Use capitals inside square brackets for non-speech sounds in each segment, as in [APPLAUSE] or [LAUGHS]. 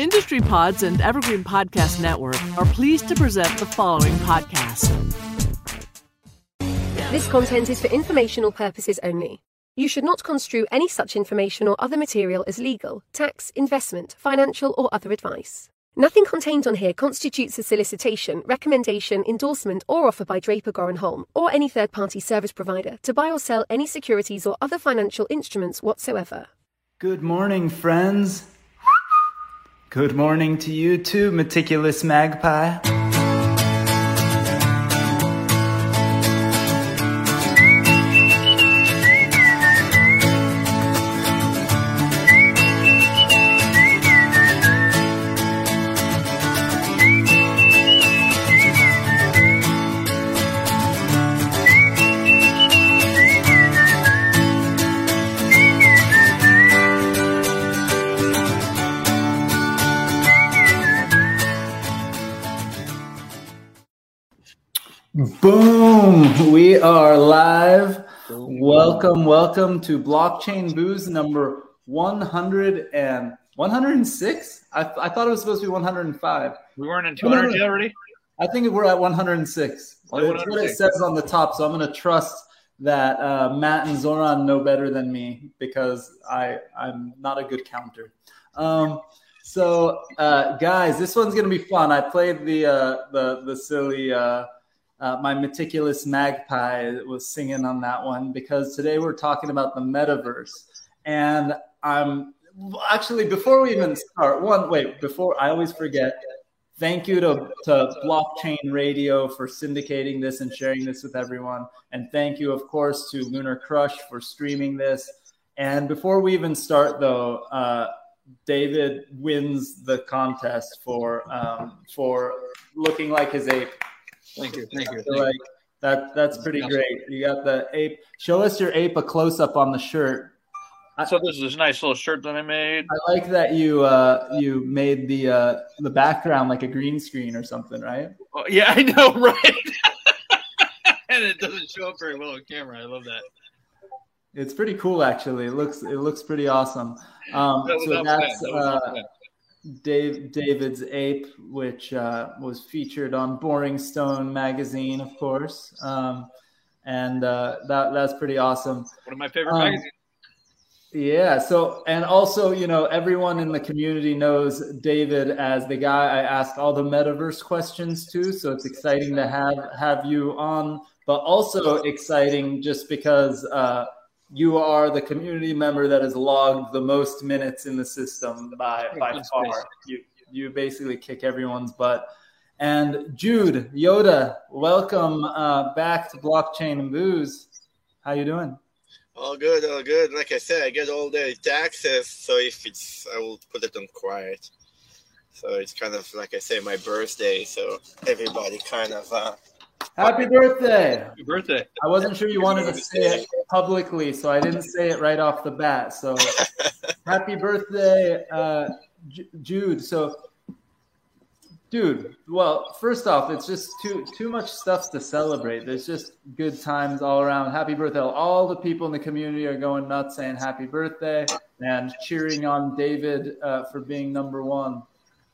Industry Pods and Evergreen Podcast Network are pleased to present the following podcast. This content is for informational purposes only. You should not construe any such information or other material as legal, tax, investment, financial, or other advice. Nothing contained on here constitutes a solicitation, recommendation, endorsement, or offer by Draper Goren Holm or any third party service provider to buy or sell any securities or other financial instruments whatsoever. Good morning, friends. Good morning to you too, meticulous magpie. Boom! We are live. Welcome, welcome to Blockchain Booze number 100 and 106. I, I thought it was supposed to be 105. We weren't in 200 yet already? I think we're at 106. Only That's what it says on the top. So I'm going to trust that uh, Matt and Zoran know better than me because I, I'm not a good counter. Um, so, uh, guys, this one's going to be fun. I played the, uh, the, the silly. Uh, uh, my meticulous magpie was singing on that one because today we're talking about the metaverse. And I'm actually, before we even start, one, wait, before I always forget, thank you to, to Blockchain Radio for syndicating this and sharing this with everyone. And thank you, of course, to Lunar Crush for streaming this. And before we even start, though, uh, David wins the contest for um, for looking like his ape. Thank you. Thank you. I feel like that that's pretty Awesome. great. You got the ape. Show us your ape a close up on the shirt. So this is this nice little shirt that I made. I like that you uh, you made the uh, the background like a green screen or something, right? Oh, yeah, I know, [LAUGHS] right? and it doesn't show up very well on camera. I love that. It's pretty cool actually. It looks it looks pretty awesome. Um, That was so that's. That uh, bad. Dave David's ape, which uh, was featured on Boring Stone magazine, of course, um, and uh, that that's pretty awesome. One of my favorite um, magazines. Yeah. So, and also, you know, everyone in the community knows David as the guy I ask all the metaverse questions to. So it's exciting to have have you on, but also exciting just because uh, you are the community member that has logged the most minutes in the system by by far. You you basically kick everyone's butt. And Jude Yoda, welcome uh, back to Blockchain and Booze. How you doing? All good, all good. Like I said, I get all the taxes, so if it's, I will put it on quiet. So it's kind of like I say, my birthday. So everybody kind of. Uh, Happy birthday! Happy birthday. I wasn't sure you wanted to say it publicly, so I didn't say it right off the bat. So, [LAUGHS] happy birthday, uh, J- Jude. So, dude, well, first off, it's just too too much stuff to celebrate. There's just good times all around. Happy birthday! All the people in the community are going nuts, saying happy birthday and cheering on David uh, for being number one.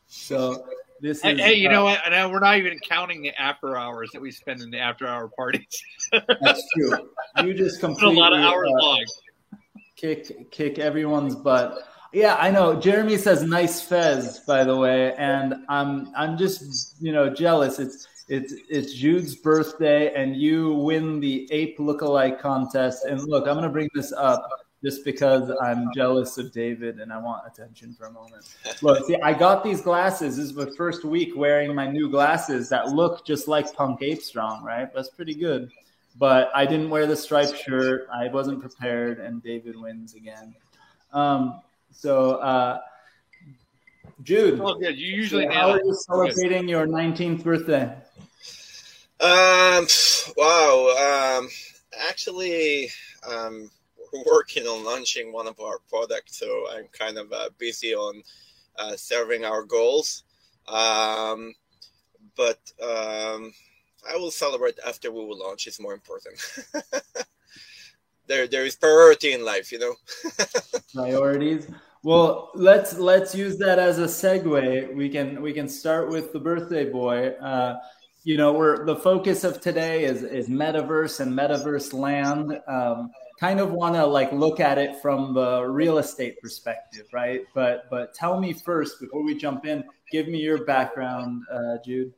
So. This Hey, is, hey, you uh, know what? And we're not even counting the after hours that we spend in the after hour parties. [LAUGHS] That's true. You just It's a lot of hours uh, long. kick kick everyone's butt. Yeah, I know. Jeremy says nice fez, by the way, and I'm I'm just you know jealous. It's it's it's Jude's birthday, and you win the ape lookalike contest. And look, I'm gonna bring this up just because I'm jealous of David and I want attention for a moment. Look, see, I got these glasses. This is my first week wearing my new glasses that look just like Punk Ape Strong, right? That's pretty good. But I didn't wear the striped shirt. I wasn't prepared, and David wins again. Um, so, uh, Jude, Well, yeah, you usually how are you celebrating your 19th birthday? um, wow. Um, actually, um, we're working on launching one of our products, so I'm kind of uh, busy on uh, serving our goals. Um, but um, I will celebrate after we will launch. It's more important. [LAUGHS] there, there is priority in life, you know. [LAUGHS] Priorities. Well, let's let's use that as a segue. We can we can start with the birthday boy. Uh, you know, we're the focus of today is is metaverse and metaverse land. Um, kind of want to like look at it from the real estate perspective, right? But but tell me first before we jump in, give me your background, uh, Jude.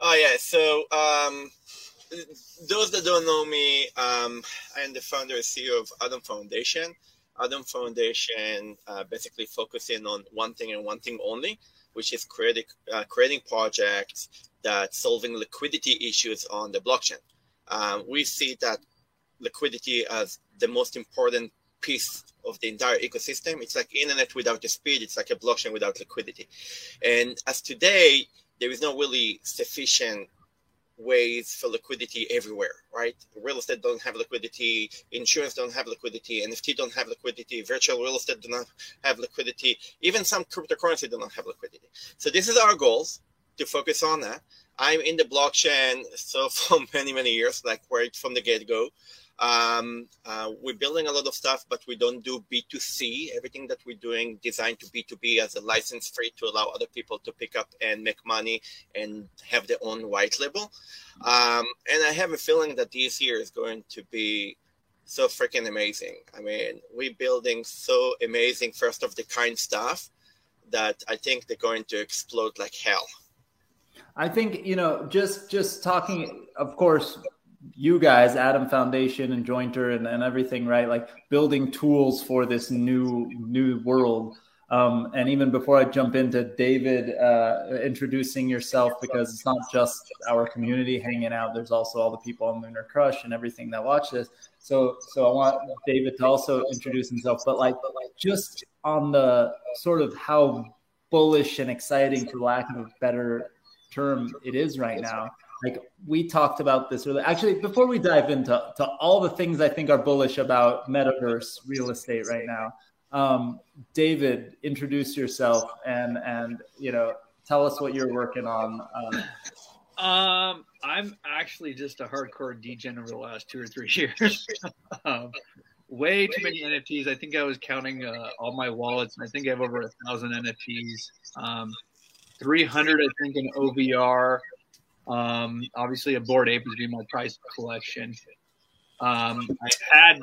Oh yeah, so um, those that don't know me, um, I am the founder and CEO of Atom Foundation. Atom Foundation uh, basically focusing on one thing and one thing only, which is creating uh, creating projects that solving liquidity issues on the blockchain. Um, we see that liquidity as the most important piece of the entire ecosystem. It's like internet without the speed. It's like a blockchain without liquidity. And as today, there is no really sufficient ways for liquidity everywhere, right? Real estate don't have liquidity, insurance don't have liquidity, NFT don't have liquidity, virtual real estate do not have liquidity, even some cryptocurrency do not have liquidity. So this is our goals to focus on that. I'm in the blockchain so [LAUGHS] for many many years, like right from the get go. Um, uh, we're building a lot of stuff, but we don't do B2C. Everything that we're doing designed to B2B as a license free to allow other people to pick up and make money and have their own white label. Um, and I have a feeling that this year is going to be so freaking amazing. I mean, we're building so amazing, first of the kind stuff that I think they're going to explode like hell. I think you know, just just talking. Of course, you guys, Atom Foundation and Jointer and, and everything, right? Like building tools for this new new world. Um, and even before I jump into David uh, introducing yourself, because it's not just our community hanging out. There's also all the people on Lunar Crush and everything that watch this. So, so I want David to also introduce himself. But like, but like just on the sort of how bullish and exciting, for lack of a better term, it is right now like we talked about this earlier. Actually, before we dive into to all the things I think are bullish about metaverse real estate right now, um, David, introduce yourself and and you know tell us what you're working on. Um, um I'm actually just a hardcore degen over the last two or three [LAUGHS] years. um, way too many NFTs. I think I was counting uh, all my wallets, and I think I have over a thousand NFTs. Um, 300, I think, in OVR. Um, obviously, a Bored Ape is being my prize collection. Um, I had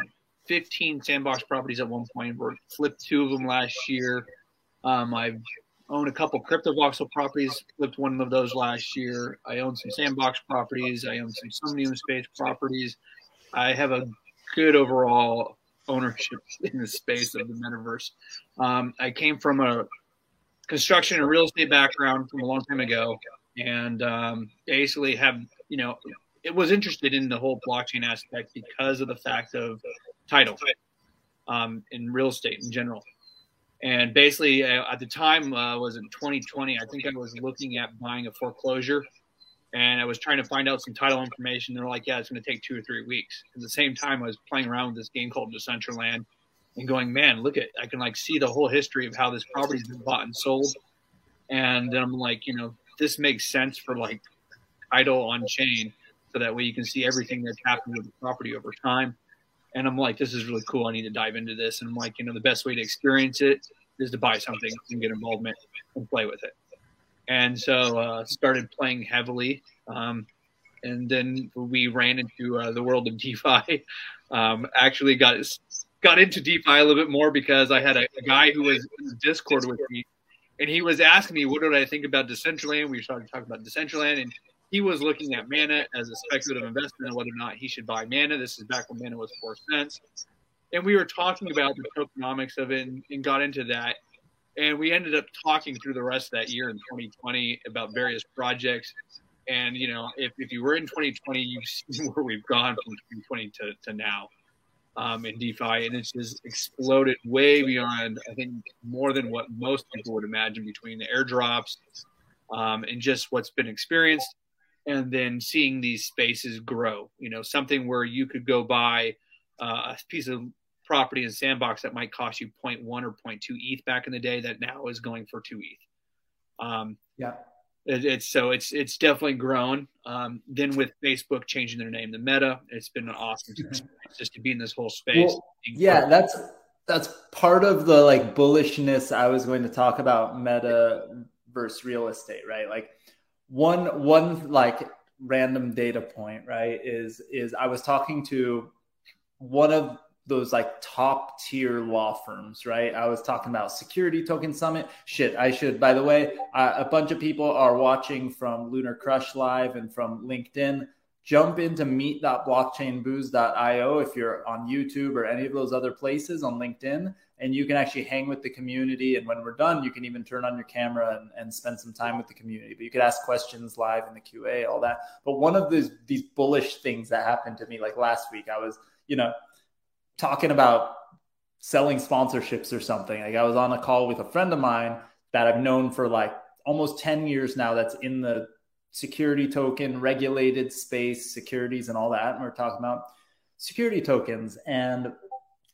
15 sandbox properties at one point. We Flipped two of them last year. Um, I've owned a couple crypto voxel properties. Flipped one of those last year. I own some sandbox properties. I own some Somnium Space properties. I have a good overall ownership [LAUGHS] in the space of the metaverse. Um, I came from a construction and real estate background from a long time ago and um, basically have you know it was interested in the whole blockchain aspect because of the fact of title um, in real estate in general. And basically, uh, at the time uh, was in 2020. I think I was looking at buying a foreclosure, and I was trying to find out some title information. They're like, "Yeah, it's going to take two or three weeks." At the same time, I was playing around with this game called Decentraland, and going, "Man, look at! I can like see the whole history of how this property's been bought and sold." And then I'm like, you know, this makes sense for like idle on chain so that way you can see everything that's happened with the property over time. And I'm like, this is really cool. I need to dive into this. And I'm like, you know, the best way to experience it is to buy something and get involvement and play with it. And so uh, started playing heavily. Um, and then we ran into uh, the world of DeFi. Um, actually got got into DeFi a little bit more because I had a, a guy who was in Discord with me and he was asking me what did I think about Decentraland. We started talking about Decentraland, and he was looking at Mana as a speculative investment and whether or not he should buy Mana. This is back when Mana was four cents, and we were talking about the tokenomics of it and, and got into that. And we ended up talking through the rest of that year in 2020 about various projects. And you know, if, if you were in 2020, you [LAUGHS] see where we've gone from 2020 to, to now um, in DeFi, and it's just exploded way beyond, I think, more than what most people would imagine between the airdrops um, and just what's been experienced, and then seeing these spaces grow. You know, something where you could go buy uh, a piece of property in Sandbox that might cost you 0.1 or 0.2 ETH back in the day that now is going for 2 ETH. Um, yeah. It, it's so it's it's definitely grown. Um, then with Facebook changing their name to Meta, it's been an awesome experience just to be in this whole space. Well, yeah, that's that's part of the like bullishness I was going to talk about meta versus real estate, right? Like one one like random data point, right? Is is I was talking to one of those like top tier law firms, right? I was talking about Security Token Summit. Shit, I should. By the way, uh, a bunch of people are watching from Lunar Crush Live and from LinkedIn. Jump into meet.blockchainbooze.io if you're on YouTube or any of those other places on LinkedIn, and you can actually hang with the community. And when we're done, you can even turn on your camera and, and spend some time with the community. But you could ask questions live in the QA, all that. But one of these these bullish things that happened to me, like last week, I was, you know, talking about selling sponsorships or something. Like I was on a call with a friend of mine that I've known for like almost 10 years now that's in the security token regulated space, securities and all that. And we're talking about security tokens. And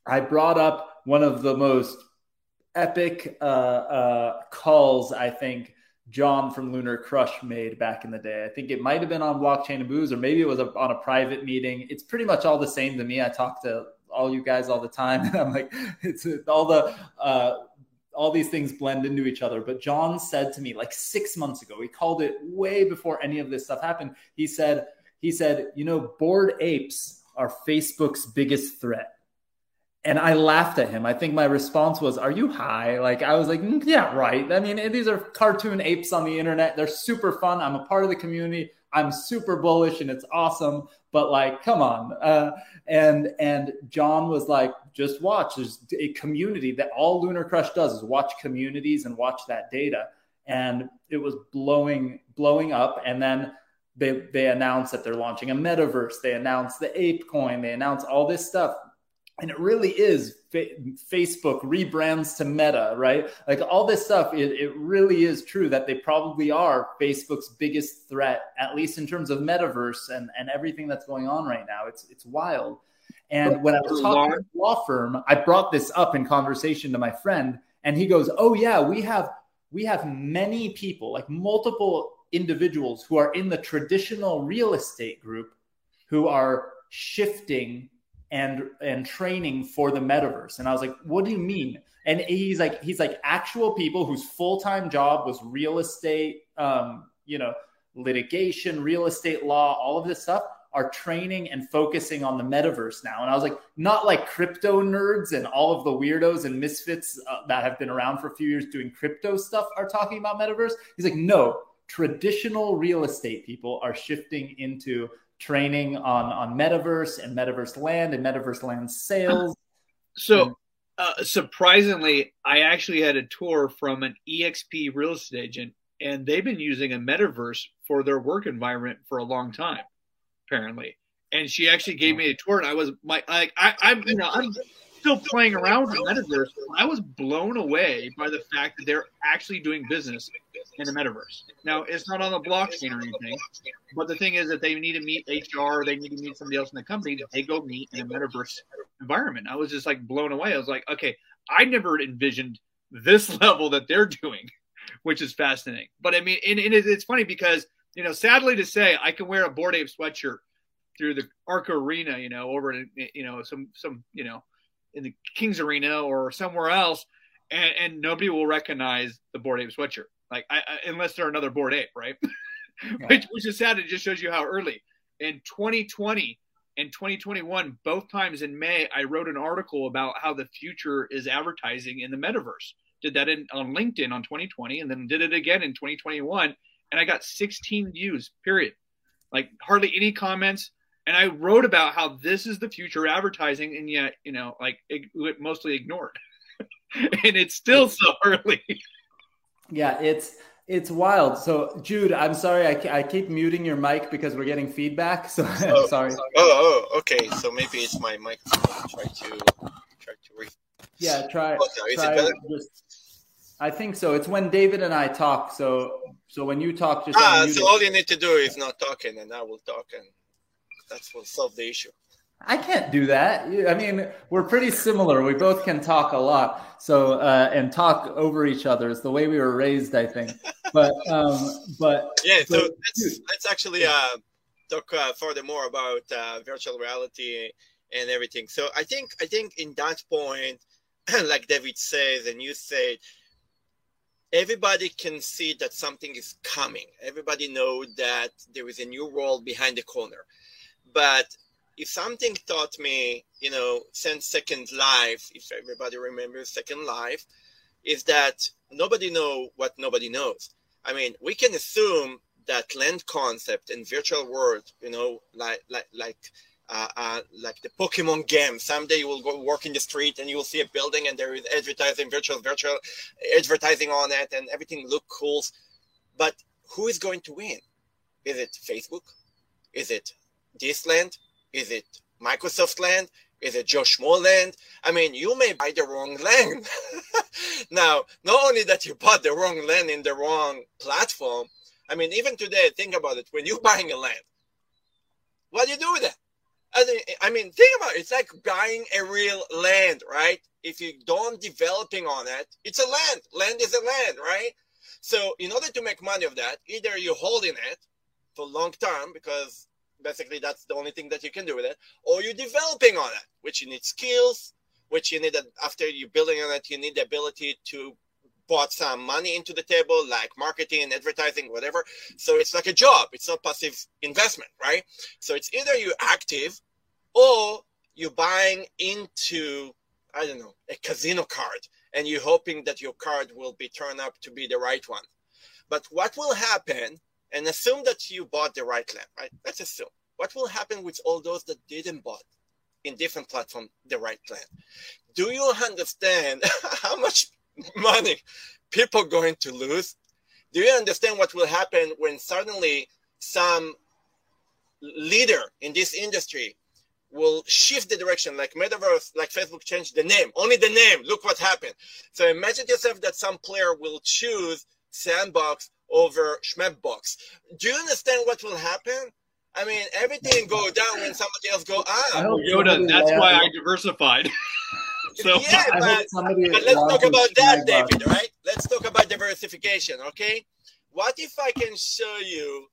I brought up one of the most epic uh, uh, calls, I think, John from Lunar Crush made back in the day. I think it might have been on Blockchain and Booze, or maybe it was a, on a private meeting. It's pretty much all the same to me. I talk to all you guys all the time. [LAUGHS] And I'm like, it's all the, uh, all these things blend into each other. But John said to me like six months ago, he called it way before any of this stuff happened. He said, he said, you know, bored apes are Facebook's biggest threat. And I laughed at him. I think my response was, Are you high? Like, I was like, mm, Yeah, right. I mean, these are cartoon apes on the internet. They're super fun. I'm a part of the community. I'm super bullish and it's awesome. But like, come on. Uh, and and John was like, just watch. There's a community that all Lunar Crush does is watch communities and watch that data. And it was blowing blowing up. And then they they announced that they're launching a metaverse. They announced the Ape Coin. They announced all this stuff and it really is Facebook rebrands to Meta, right? Like all this stuff, it, it really is true that they probably are Facebook's biggest threat, at least in terms of metaverse and, and everything that's going on right now. It's it's wild. And when I was talking to the law firm, I brought this up in conversation to my friend, and he goes, "Oh yeah, we have we have many people, like multiple individuals who are in the traditional real estate group who are shifting and and training for the metaverse. And i was like what do you mean? And he's like he's like actual people whose full-time job was real estate um, you know litigation real estate law all of this stuff are training and focusing on the metaverse now. And i was like not like crypto nerds and all of the weirdos and misfits uh, that have been around for a few years doing crypto stuff are talking about metaverse. He's like no traditional real estate people are shifting into training on on metaverse and metaverse land and metaverse land sales. So uh, surprisingly, I actually had a tour from an EXP real estate agent, and they've been using a metaverse for their work environment for a long time, apparently. And she actually gave me a tour, and I was my like I, I'm you know I'm still playing around with the metaverse. I was blown away by the fact that they're actually doing business in the metaverse. Now, it's not on the blockchain or anything, but the thing is that they need to meet HR, they need to meet somebody else in the company they go meet in a metaverse environment. I was just like blown away. I was like, okay, I never envisioned this [LAUGHS] level that they're doing, which is fascinating. But I mean, and, and it's funny because, you know, sadly to say, I can wear a Bored Ape sweatshirt through the Arc Arena, you know, over you know, some, some, you know, in the Kings Arena or somewhere else, and, and nobody will recognize the Bored Ape sweatshirt, like I, I, unless they're another Bored Ape, right? [LAUGHS] Yeah. which, which is sad. It just shows you how early. In 2020 and 2021, both times in May, I wrote an article about how the future is advertising in the metaverse. Did that in, on LinkedIn on 2020, and then did it again in 2021, and I got 16 views. Period. Like hardly any comments and I wrote about how this is the future advertising, and yet you know, like it, it mostly ignored, [LAUGHS] and it's still so [LAUGHS] early. yeah, it's it's wild. So Jude, I'm sorry, I, I keep muting your mic because we're getting feedback. So [LAUGHS] oh, sorry. Oh, oh, okay. So maybe it's my mic. Try to try to re- Yeah, try. Oh, try just, I think so. It's when David and I talk. So so when you talk, just ah. So all you need to do is not talking, and I will talk and that's what solve the issue. I can't do that. I mean, we're pretty similar. We both can talk a lot, so uh, and talk over each other is the way we were raised, I think. [LAUGHS] But um, but yeah, so, so let's, let's actually uh, talk uh, furthermore about uh, virtual reality and everything. So I think I think in that point, [CLEARS THROAT] like David says, and you said, everybody can see that something is coming. Everybody know that there is a new world behind the corner. But if something taught me, you know, since Second Life, if everybody remembers Second Life, is that nobody know what nobody knows. I mean, we can assume that land concept and virtual world, you know, like like like uh, uh, like the Pokemon game. Someday you will go walk in the street and you will see a building and there is advertising, virtual, virtual advertising on it, and everything look cool. But who is going to win? Is it Facebook? Is it this land? Is it Microsoft land? Is it Joe Schmo land? I mean, you may buy the wrong land. [LAUGHS] now, not only that you bought the wrong land in the wrong platform, I mean, even today, think about it. When you're buying a land, what do you do with it? I mean, think about it. It's like buying a real land, right? If you don't developing on it, it's a land. Land is a land, right? So in order to make money of that, either you're holding it for long term because basically that's the only thing that you can do with it, or you're developing on it, which you need skills, which you need that after you're building on it, you need the ability to put some money into the table, like marketing, advertising, whatever. So it's like a job. It's not passive investment, right? So it's either you're active or you're buying into, I don't know, a casino card and you're hoping that your card will be turned up to be the right one. But what will happen, and assume that you bought the right land, right? Let's assume. What will happen with all those that didn't bought in different platform the right plan? Do you understand [LAUGHS] how much money people going to lose? Do you understand what will happen when suddenly some leader in this industry will shift the direction like metaverse like facebook changed the name only the name look what happened so imagine yourself that some player will choose sandbox over schmapbox do you understand what will happen i mean everything go down when somebody else go ah yoda that's why i diversified [LAUGHS] so yeah, but, but let's talk about that, David. Right? Let's talk about diversification. Okay. What if I can show you?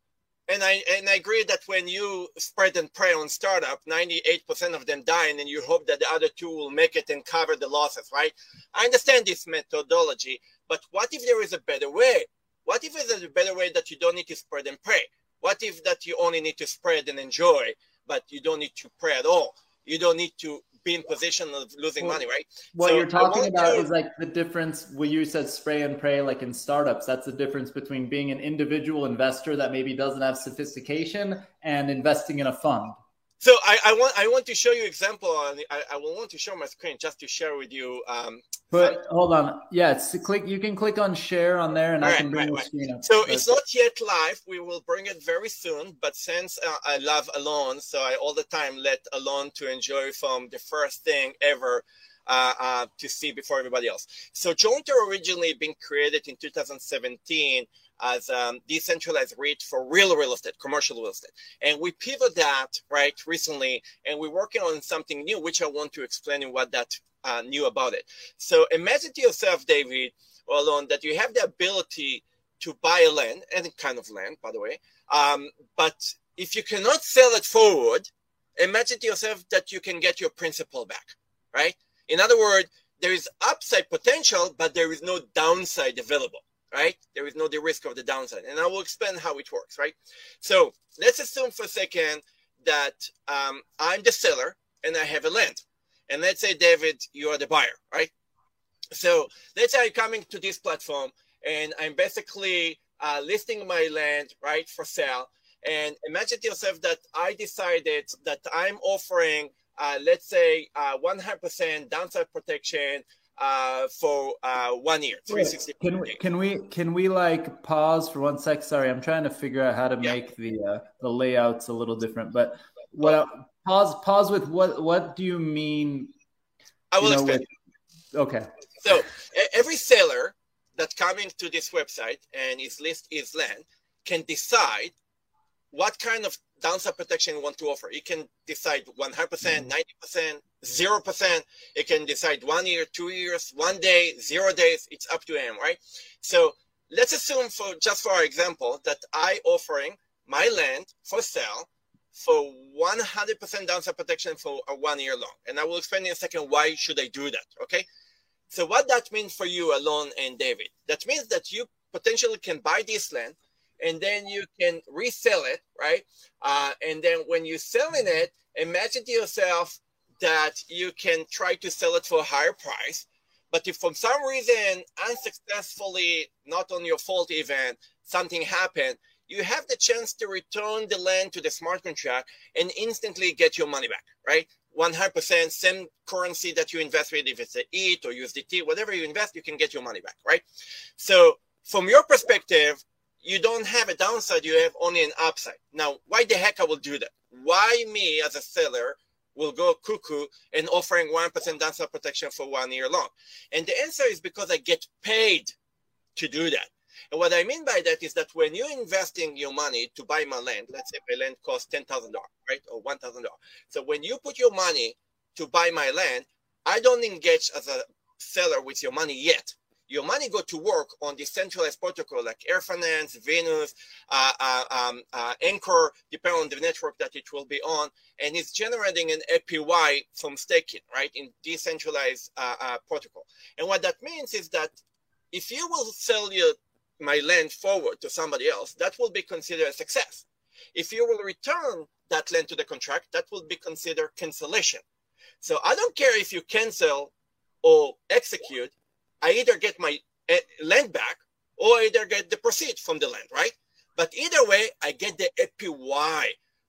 And I and I agree that when you spread and pray on startup, 98% of them die, and then you hope that the other two will make it and cover the losses, right? I understand this methodology, but what if there is a better way? What if there's a better way that you don't need to spread and pray? What if that you only need to spread and enjoy, but you don't need to pray at all? You don't need to be in position of losing well, money, right? What so you're talking about to... is like the difference where you said spray and pray, like in startups. That's the difference between being an individual investor that maybe doesn't have sophistication and investing in a fund. So I, I want I want to show you example on I, I will want to show my screen just to share with you. Um, but hold on, yeah, it's click. You can click on share on there, and I can bring right, the screen up. So but... it's not yet live. We will bring it very soon. But since uh, I love Alon, so I all the time let Alon to enjoy from the first thing ever. Uh, uh, to see before everybody else. So Jointer originally been created in 2017 as um, decentralized REIT for real real estate, commercial real estate. And we pivot that right recently, and we're working on something new, which I want to explain in what that uh, new about it. So imagine to yourself, David, Alon, that you have the ability to buy a land, any kind of land, by the way. Um, but if you cannot sell it forward, imagine to yourself that you can get your principal back, right? In other words, there is upside potential, but there is no downside available right? There is no the risk of the downside. And I will explain how it works, right? So let's assume for a second that um, I'm the seller and I have a land. And let's say, David, you are the buyer, right? So let's say I'm coming to this platform and I'm basically uh, listing my land, right, for sale. And imagine to yourself that I decided that I'm offering, uh, let's say, uh, 100% downside protection uh, for uh, one year, 360. Can we, can we can we like pause for one sec? Sorry, I'm trying to figure out how to yeah. make the uh, the layouts a little different. But what pause pause with what what do you mean? I will explain. With, okay. So every seller that coming to this website and is list is land can decide what kind of downside protection you want to offer. You can decide 100%, 90%, 0%. You can decide one year, two years, one day, zero days. It's up to him, right? So let's assume for just for our example that I offering my land for sale for 100% downside protection for a one year long. And I will explain in a second why should I do that, okay? So what that means for you, Alon and David? That means that you potentially can buy this land and then you can resell it, right? Uh, and then when you're selling it, imagine to yourself that you can try to sell it for a higher price. But if for some reason unsuccessfully, not on your fault even, something happened, you have the chance to return the land to the smart contract and instantly get your money back, right? 100% same currency that you invest with, if it's a ETH or USDT, whatever you invest, you can get your money back, right? So from your perspective, you don't have a downside, you have only an upside. Now, why the heck I will do that? Why me as a seller will go cuckoo and offering 1% downside protection for one year long? And the answer is because I get paid to do that. And what I mean by that is that when you're investing your money to buy my land, let's say my land costs $10,000, right? Or $1,000. So when you put your money to buy my land, I don't engage as a seller with your money yet your money go to work on decentralized protocol like Air Finance, Venus, uh, uh, um, uh, Anchor, depending on the network that it will be on, and it's generating an APY from staking, right, in decentralized uh, uh, protocol. And what that means is that if you will sell your my land forward to somebody else, that will be considered a success. If you will return that land to the contract, that will be considered cancellation. So I don't care if you cancel or execute, I either get my eh, land back or I either get the proceed from the land, right? But either way, I get the APY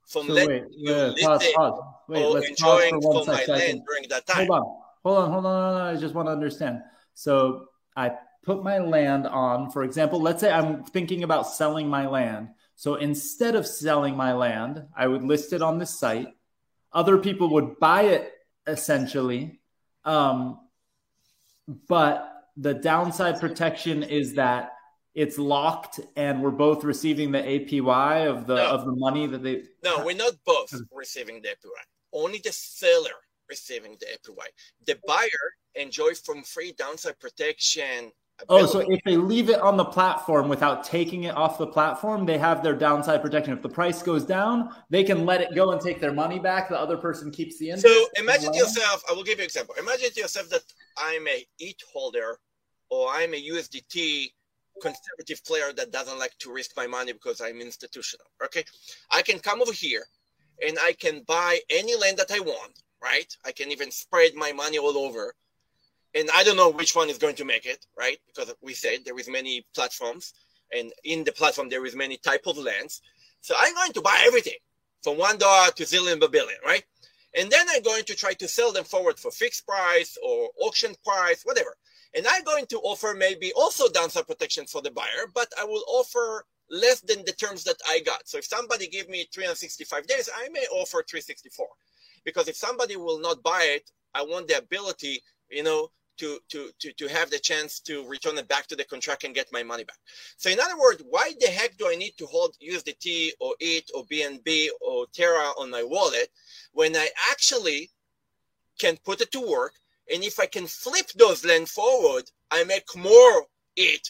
from So land wait, you wait, pause, pause. Wait, or enjoying for one from my second. land during that time. Hold on, hold on, hold on, hold on. I just want to understand. So I put my land on, for example, let's say I'm thinking about selling my land. So instead of selling my land, I would list it on this site. Other people would buy it essentially. Um, but the downside protection is that it's locked and we're both receiving the APY of the No. of the money that they No, we're not both receiving the APY. Only the seller receiving the APY. The buyer enjoys from free downside protection. Oh, so if they leave it on the platform without taking it off the platform, they have their downside protection. If the price goes down, they can let it go and take their money back. The other person keeps the interest. So imagine yourself, I will give you an example. Imagine to yourself that I'm a ETH holder or I'm a USDT conservative player that doesn't like to risk my money because I'm institutional. Okay. I can come over here and I can buy any land that I want, right? I can even spread my money all over. And I don't know which one is going to make it, right? Because we said there is many platforms and in the platform there is many type of lands. So I'm going to buy everything from one dollar to zillion billion, right? And then I'm going to try to sell them forward for fixed price or auction price, whatever. And I'm going to offer maybe also downside protection for the buyer, but I will offer less than the terms that I got. So if somebody give me 365 days, I may offer 364. Because if somebody will not buy it, I want the ability, you know, to, to, to, to have the chance to return it back to the contract and get my money back. So in other words, why the heck do I need to hold USDT or ETH or BNB or Terra on my wallet when I actually can put it to work? And if I can flip those land forward, I make more it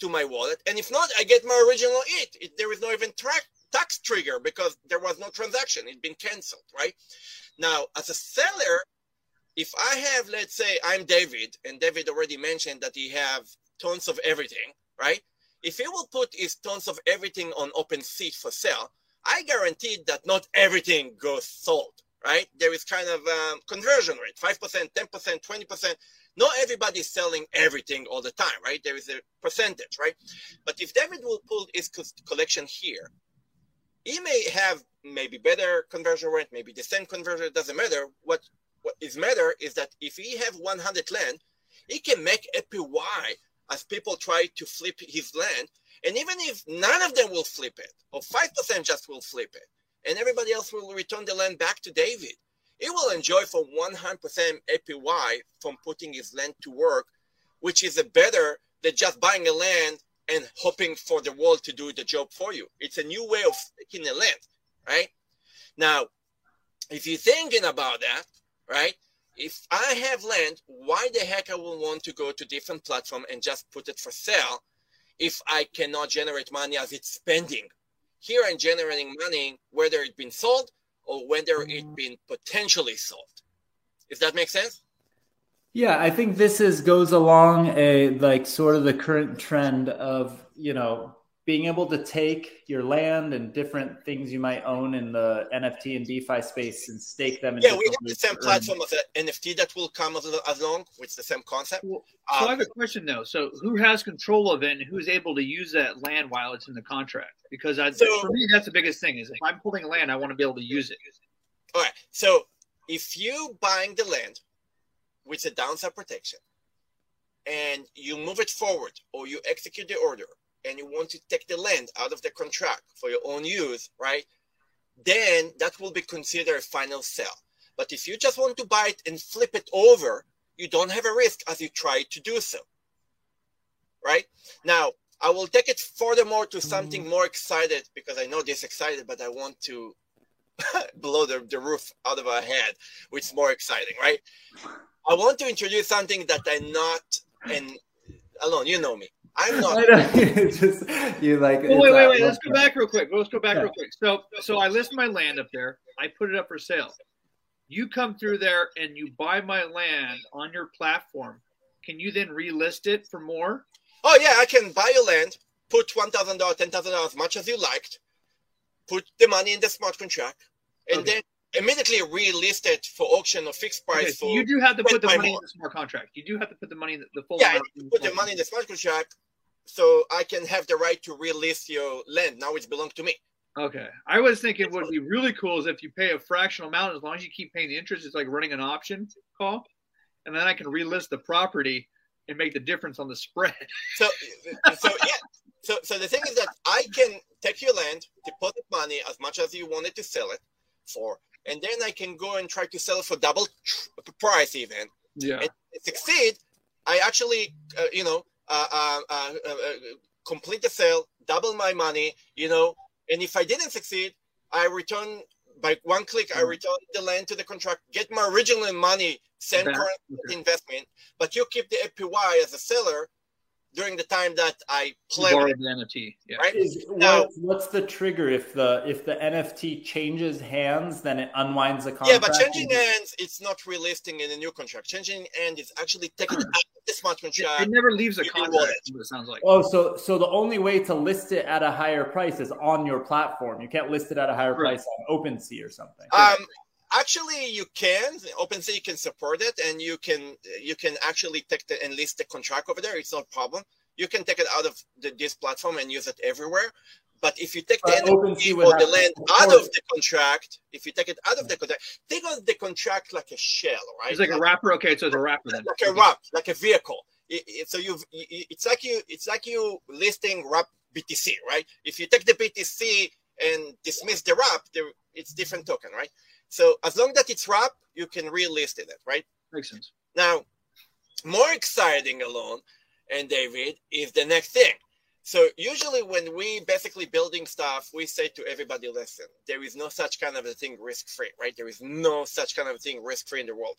to my wallet. And if not, I get my original ETH. It, there is no even tra- tax trigger because there was no transaction. It's been canceled, right? Now, as a seller, if I have, let's say I'm David, and David already mentioned that he have tons of everything, right? If he will put his tons of everything on OpenSea for sale, I guarantee that not everything goes sold, right? There is kind of um, conversion rate, 5%, 10%, 20%. Not everybody is selling everything all the time, right? There is a percentage, right? But if David will pull his collection here, he may have maybe better conversion rate, maybe the same conversion, it doesn't matter. What what is matter is that if he have 100 land, he can make APY as people try to flip his land. And even if none of them will flip it, or 5% just will flip it, and everybody else will return the land back to David, he will enjoy for 100% APY from putting his land to work, which is a better than just buying a land and hoping for the world to do the job for you. It's a new way of taking the land, right? Now, if you're thinking about that, right? If I have land, why the heck I will want to go to different platform and just put it for sale if I cannot generate money as it's spending? Here I'm generating money whether it's been sold or whether it's been potentially sold. If that makes sense? Yeah, I think this is goes along a like sort of the current trend of you know being able to take your land and different things you might own in the NFT and DeFi space and stake them. In Yeah, we have the same platform of the NFT that will come as along with the same concept. Well, so um, I have a question though. So who has control of it and who's able to use that land while it's in the contract? Because I, so, for me, that's the biggest thing is if I'm holding land, I want to be able to use it. All right. So if you buying the land with the downside protection and you move it forward or you execute the order and you want to take the land out of the contract for your own use, right? Then that will be considered a final sale. But if you just want to buy it and flip it over, you don't have a risk as you try to do so. Right? Now, I will take it furthermore to something more excited because I know this excited, but I want to [LAUGHS] blow the, the roof out of our head, which is more exciting, right? I want to introduce something that I'm not and Alon, you know me. I'm [LAUGHS] not. [LAUGHS] just you like. Well, wait, wait, wait. Let's go back real quick. Let's go back yeah. real quick. So, so I list my land up there. I put it up for sale. You come through there and you buy my land on your platform. Can you then relist it for more? Oh yeah, I can buy your land, put one thousand dollars, ten thousand dollars, as much as you liked, put the money in the smart contract, and okay. then immediately relist it for auction or fixed price. Okay, so you do have to put the money more. in the smart contract. You do have to put the money, in the full. Yeah, put the money in the smart contract, so I can have the right to relist your land. Now it's belong to me. Okay, I was thinking what would be really cool is if you pay a fractional amount, as long as you keep paying the interest, it's like running an option call, and then I can relist the property and make the difference on the spread. So, [LAUGHS] so yeah. So, so the thing is that I can take your land, deposit money as much as you wanted to sell it for, and then I can go and try to sell it for double price even. Yeah. And succeed, I actually, uh, you know, uh uh, complete the sale, double my money, you know. And if I didn't succeed, I return by one click. I mm. return the land to the contract, get my original money, send current investment, but you keep the APY as a seller during the time that I play with the NFT. Yeah. Right Is, now, what's the trigger if the if the NFT changes hands, then it unwinds the contract? Yeah, but changing hands, it's not relisting in a new contract. Changing hand is actually taking out the smart contract. It never leaves a contract. It sounds like. Oh, so so the only way to list it at a higher price is on your platform. You can't list it at a higher right. price on OpenSea or something. Um, actually you can OpenSea can support it and you can you can actually take the and list the contract over there it's no problem you can take it out of the, this platform and use it everywhere but if you take the NFT or the land out of the contract, if you take it out of the contract, think of the contract like a shell, right? It's like, like a wrapper. Okay, so it's a wrapper then. Like a wrap, like a vehicle. It, it, so you've, it's like you, it's like you listing wrap BTC, right? If you take the BTC and dismiss the wrap, it's different token, right? So as long that it's wrapped, you can relist it, right? Makes sense. Now, more exciting Alon, and David, is the next thing. So usually when we basically building stuff, we say to everybody, listen, there is no such kind of a thing risk-free, right? There is no such kind of a thing risk-free in the world.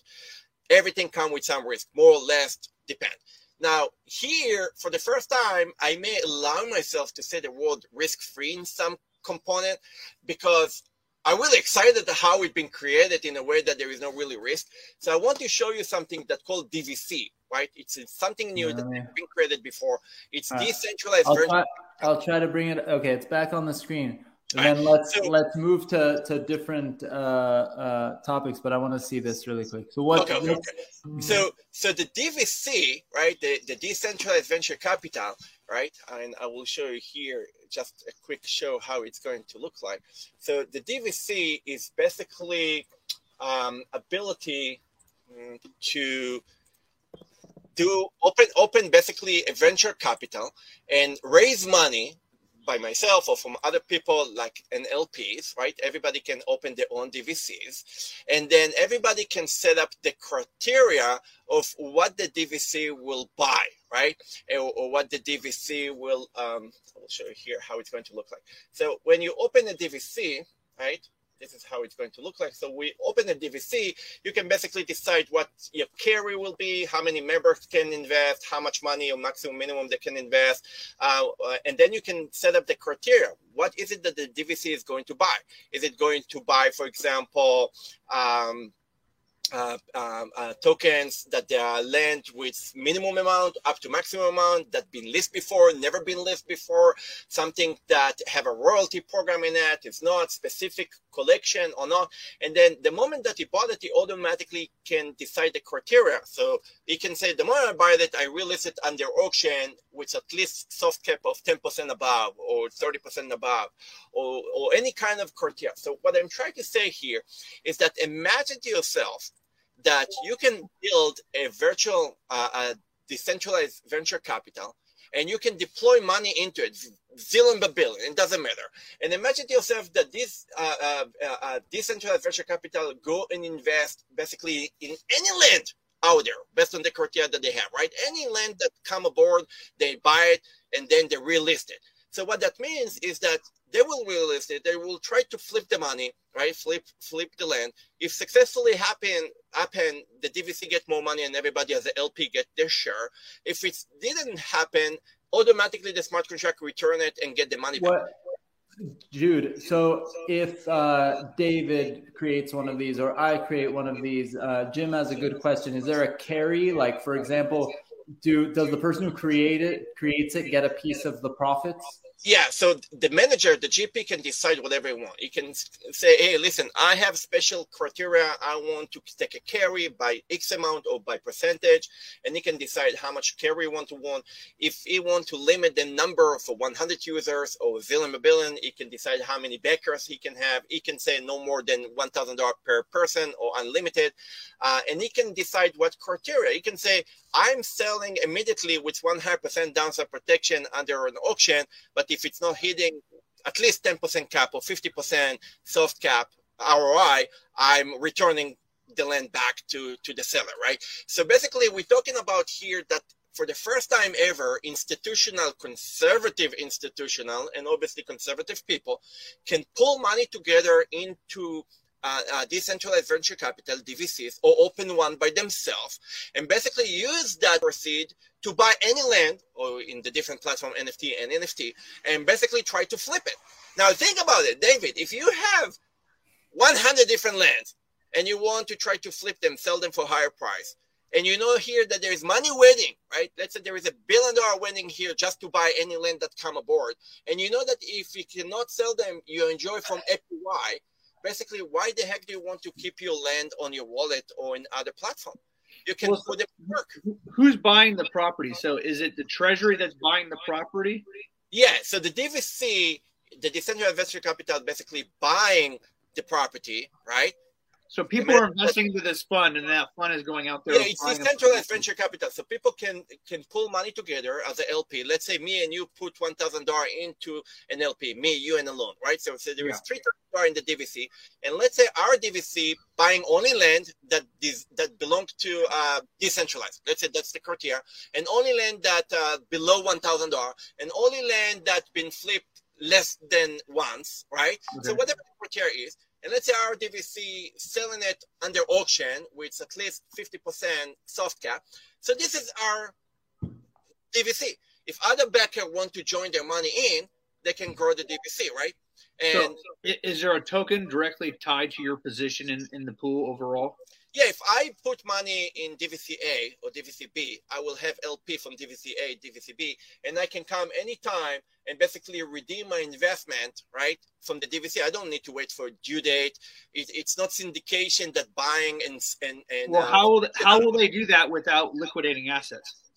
Everything comes with some risk, more or less depend. Now, here, for the first time, I may allow myself to say the word risk-free in some component because I'm really excited at how it's been created in a way that there is no really risk. So I want to show you something that's called DVC, right? It's something new yeah. that has been created before. It's decentralized. I'll try, I'll try, to bring it. Okay, it's back on the screen. And then let's so, let's move to to different uh, uh, topics, but I want to see this really quick. So what? Okay, okay, okay. So so the DVC, right? The the decentralized venture capital, right? And I will show you here just a quick show how it's going to look like. So the DVC is basically um, ability mm, to do open open basically a venture capital and raise money by myself or from other people like an LPs, right? Everybody can open their own DVCs, and then everybody can set up the criteria of what the DVC will buy, right? Or, or what the DVC will. Um, I'll show you here how it's going to look like. So when you open a DVC, right? this is how it's going to look like. So we open a DVC, you can basically decide what your carry will be, how many members can invest, how much money or maximum minimum they can invest. Uh, uh, and then you can set up the criteria. What is it that the DVC is going to buy? Is it going to buy, for example, um, uh, um, uh, tokens that they are lent with minimum amount up to maximum amount that been listed before, never been listed before, something that have a royalty program in it, it's not specific collection or not. And then the moment that he bought it, he automatically can decide the criteria. So he can say, the moment I buy it, I relist it under auction with at least soft cap of 10% above or 30% above or, or any kind of criteria. So what I'm trying to say here is that imagine to yourself that you can build a virtual, uh, a decentralized venture capital and you can deploy money into it, zillion billion, it doesn't matter. And imagine to yourself that this uh, uh, uh, uh, decentralized venture capital go and invest basically in any land out there based on the criteria that they have, right? Any land that come aboard, they buy it and then they relist it. So what that means is that they will realize it. They will try to flip the money, right? Flip, flip the land. If successfully happen, happen, the DVC get more money and everybody as an LP get their share. If it didn't happen, automatically the smart contract return it and get the money back. Yoda, so if uh, David creates one of these or I create one of these, uh, Jim has a good question. Is there a carry? Like, for example, do does the person who create it creates it get a piece of the profits? Yeah, so the manager, the GP can decide whatever he wants. He can say, hey, listen, I have special criteria. I want to take a carry by X amount or by percentage. And he can decide how much carry he want to want. If he want to limit the number for 100 users or zillion billion, he can decide how many backers he can have. He can say no more than $1,000 per person or unlimited. Uh, and he can decide what criteria. He can say, I'm selling immediately with 100% downside protection under an auction, but if it's not hitting at least 10% cap or 50% soft cap ROI, I'm returning the land back to, to the seller, right? So basically, we're talking about here that for the first time ever, institutional, conservative institutional, and obviously conservative people can pull money together into uh, uh, decentralized venture capital, DVCs, or open one by themselves, and basically use that proceed to buy any land, or in the different platform NFT and NFT, and basically try to flip it. Now think about it, David. If you have 100 different lands and you want to try to flip them, sell them for higher price, and you know here that there is money waiting, right? Let's say there is a billion dollar waiting here just to buy any land that come aboard, and you know that if you cannot sell them, you enjoy from APY basically, why the heck do you want to keep your land on your wallet or in other platform? You can well, put it work. Who's buying the property? So is it the treasury that's buying the property? Yeah. So the DVC, the decentralized venture capital, basically buying the property, right? So people are investing into this fund, and that fund is going out there. Yeah, it's decentralized venture capital. So people can can pull money together as an LP. Let's say me and you put one thousand dollar into an LP, me, you, and Alon, right? So, so there is yeah. three thousand dollar in the DVC, and let's say our DVC buying only land that is, that belong to uh, decentralized. Let's say that's the criteria, and only land that uh, below one thousand dollar, and only land that's been flipped less than once, right? Okay. So whatever the criteria is and let's say our DVC selling it under auction with at least 50% soft cap. So this is our DVC. If other backer want to join their money in, they can grow the DVC, right? And so is there a token directly tied to your position in, in the pool overall? Yeah, if I put money in DVCA or DVCB, I will have LP from DVCA, DVCB, and I can come anytime and basically redeem my investment, right, from the DVC. I don't need to wait for due date. It, it's not syndication that buying and and and. Well, uh, how will how [LAUGHS] will they do that without liquidating assets?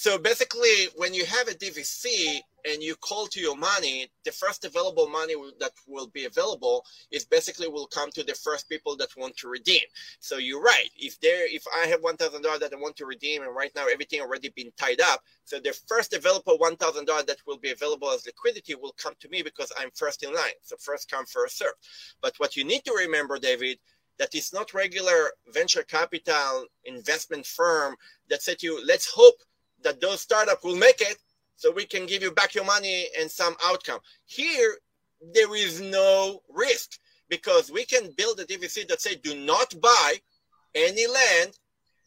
So basically, when you have a DVC and you call to your money, the first available money that will be available is basically will come to the first people that want to redeem. So you're right. If there, if I have one thousand dollars that I want to redeem, and right now everything already been tied up, so the first available one thousand dollars that will be available as liquidity will come to me because I'm first in line. So first come, first serve. But what you need to remember, David, that it's not regular venture capital investment firm that said to you, let's hope that those startups will make it so we can give you back your money and some outcome. Here, there is no risk because we can build a DVC that say do not buy any land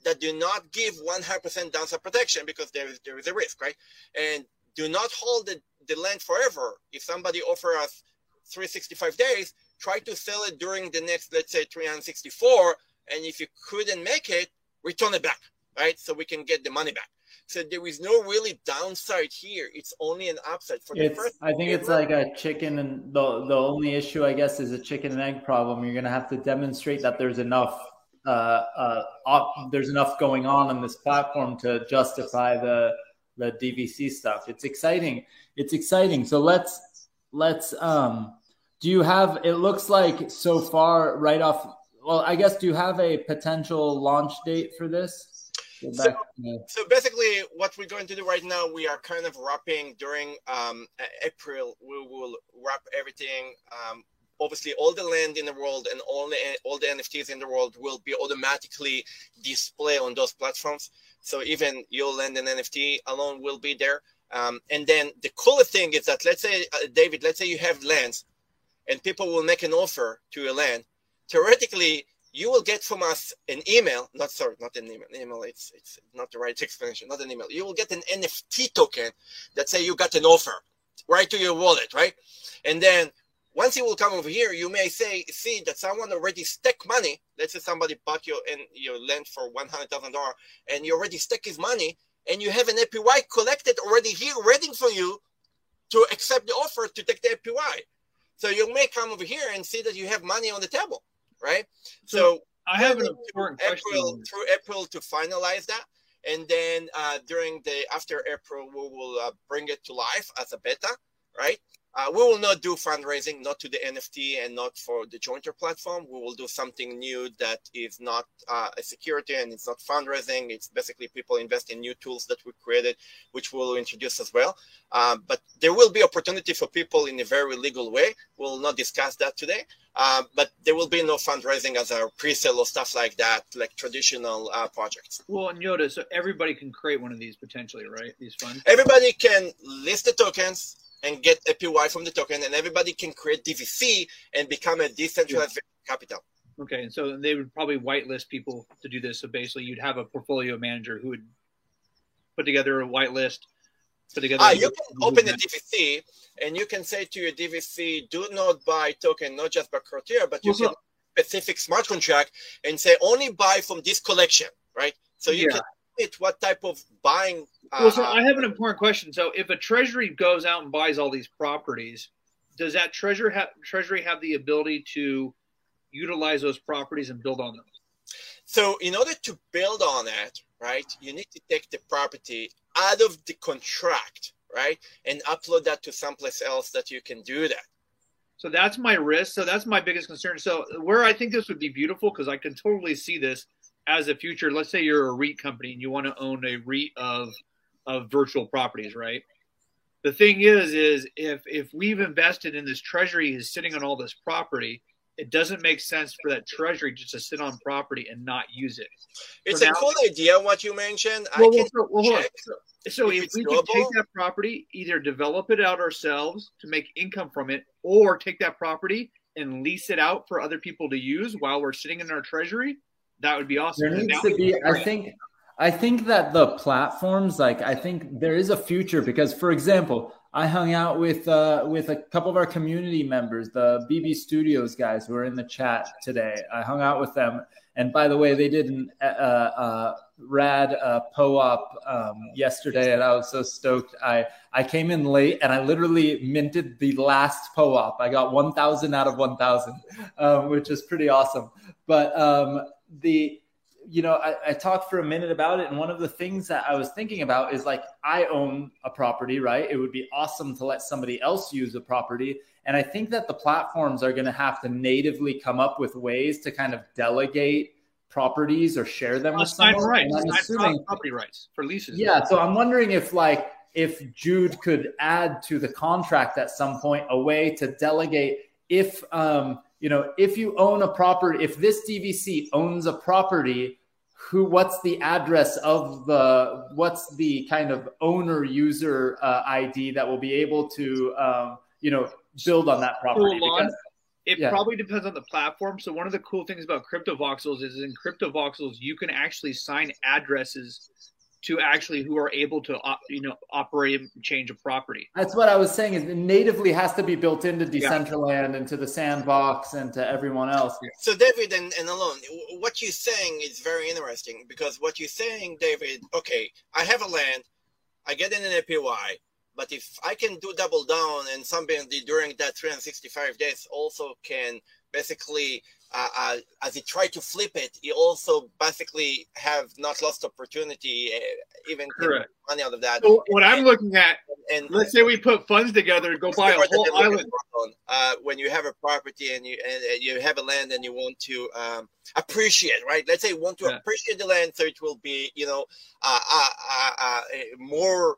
that do not give 100% downside protection because there is, there is a risk, right? And do not hold the, the land forever. If somebody offer us 365 days, try to sell it during the next, let's say 364 and if you couldn't make it, return it back, right? So we can get the money back. So there is no really downside here. It's only an upside for the first. I think it's like a chicken and the the only issue I guess is a chicken and egg problem. You're gonna have to demonstrate that there's enough uh, uh, op, there's enough going on on this platform to justify the the DVC stuff. It's exciting. It's exciting. So let's let's um do you have it looks like so far right off well I guess do you have a potential launch date for this? So, so, basically, what we're going to do right now, we are kind of wrapping during um, April. We will wrap everything. Um, obviously, all the land in the world and all the all the NFTs in the world will be automatically displayed on those platforms. So even your land and NFT alone will be there. Um, and then the coolest thing is that let's say, uh, David, let's say you have lands, and people will make an offer to your land. Theoretically, you will get from us an email, not sorry, not an email. Email, it's it's not the right explanation, not an email. You will get an NFT token that say you got an offer right to your wallet, right? And then once you will come over here, you may say, see that someone already stuck money. Let's say somebody bought your and your land for one hundred thousand dollar, and you already stuck his money, and you have an APY collected already here, waiting for you to accept the offer to take the APY. So you may come over here and see that you have money on the table right? So, so I have an important April, question. Through April to finalize that, and then uh, during the after April, we will uh, bring it to life as a beta, right? Uh, we will not do fundraising, not to the NFT and not for the Jointer platform. We will do something new that is not uh, a security and it's not fundraising. It's basically people invest in new tools that we created, which we'll introduce as well. Um, but there will be opportunity for people in a very legal way. We'll not discuss that today. Uh, but there will be no fundraising as a pre-sale or stuff like that, like traditional uh, projects. Well, and Yoda, so everybody can create one of these potentially, right? These funds. Everybody can list the tokens and get APY from the token, and everybody can create DVC and become a decentralized yeah. capital. Okay, and so they would probably whitelist people to do this. So basically, you'd have a portfolio manager who would put together a whitelist, put together. Ah, you can open a DVC, and you can say to your DVC, "Do not buy token, not just by criteria, but you well, can specific smart contract and say only buy from this collection, right? So you yeah. can it what type of buying well, so uh-huh. I have an important question. So, if a treasury goes out and buys all these properties, does that treasury have treasury have the ability to utilize those properties and build on them? So, in order to build on it, right, you need to take the property out of the contract, right, and upload that to someplace else that you can do that. So that's my risk. So that's my biggest concern. So where I think this would be beautiful because I can totally see this as a future. Let's say you're a REIT company and you want to own a REIT of of virtual properties, right? The thing is, is if if we've invested in this treasury is sitting on all this property, it doesn't make sense for that treasury just to sit on property and not use it. It's a now, cool idea what you mentioned. Well, I can well, well, check so, so if, if we doable. can take that property, either develop it out ourselves to make income from it, or take that property and lease it out for other people to use while we're sitting in our treasury, that would be awesome. There needs to be, I think, I think that the platforms, like I think there is a future because, for example, I hung out with uh, with a couple of our community members, the BB Studios guys who are in the chat today. I hung out with them, and by the way, they did an uh, uh, rad uh, POAP um, yesterday, and I was so stoked. I I came in late, and I literally minted the last POAP. I got one thousand out of one thousand, um, which is pretty awesome. But um, the you know, I, I, talked for a minute about it. And one of the things that I was thinking about is like, I own a property, right? It would be awesome to let somebody else use a property. And I think that the platforms are going to have to natively come up with ways to kind of delegate properties or share them with someone. Right. I'm assuming, property rights for leases. Yeah. So I'm wondering if like, if Yoda could add to the contract at some point a way to delegate if, um, you know, if you own a property, if this DVC owns a property, who, what's the address of the, what's the kind of owner user uh, ID that will be able to, um, you know, build on that property? Because, it yeah. probably depends on the platform. So one of the cool things about CryptoVoxels is in CryptoVoxels you can actually sign addresses to actually who are able to uh, you know operate and change a property. That's what I was saying. Is it natively has to be built into Decentraland yeah. and to the sandbox and to everyone else. So David and, and Alon, what you're saying is very interesting because what you're saying, David. Okay, I have a land, I get in an APY, but if I can do double down and somebody during that 365 days also can basically uh, uh, as he tried to flip it, he also basically have not lost opportunity, uh, even money out of that. So what and, I'm looking at, and let's say we put funds together, and go buy a whole island. Uh, when you have a property and you and you have a land and you want to um, appreciate, right? Let's say you want to yeah. appreciate the land, so it will be, you know, uh, uh, more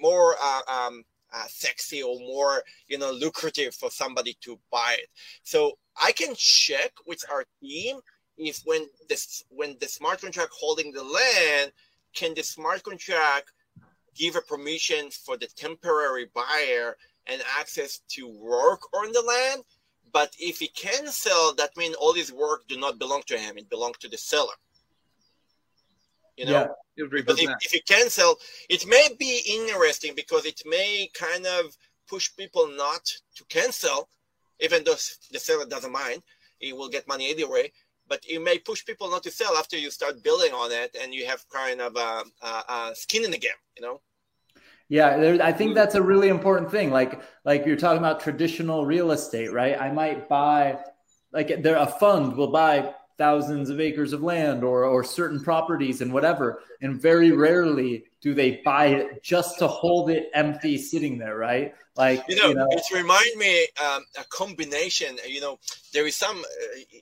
more um, uh, sexy or more you know lucrative for somebody to buy it so i can check with our team if when this when the smart contract holding the land can the smart contract give a permission for the temporary buyer and access to work on the land? But if he can sell that means all his work do not belong to him it belongs to the seller. You know? Yeah, but if, if you cancel it may be interesting because it may kind of push people not to cancel even though the seller doesn't mind he will get money anyway but it may push people not to sell after you start building on it and you have kind of a, a, a skin in the game you know? Yeah there, i think that's a really important thing like like you're talking about traditional real estate right? I might buy like there a fund will buy thousands of acres of land or or certain properties and whatever and very rarely do they buy it just to hold it empty sitting there right like you know, you know. it remind me um, a combination you know there is some uh,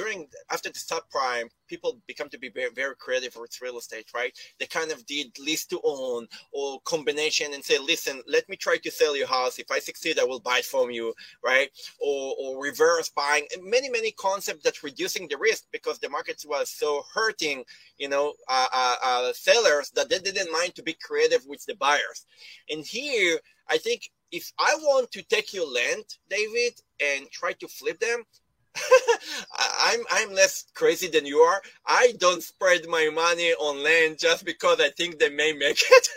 during after the subprime, people become to be very, very creative with real estate, right? They kind of did lease to own or combination and say, listen, let me try to sell your house. If I succeed, I will buy from you, right? Or, or reverse buying. And many, many concepts that reducing the risk because the market was so hurting, you know, uh, uh, uh, sellers that they didn't mind to be creative with the buyers. And here, I think if I want to take your land, David, and try to flip them, [LAUGHS] I'm I'm less crazy than you are. I don't spread my money on land just because I think they may make it.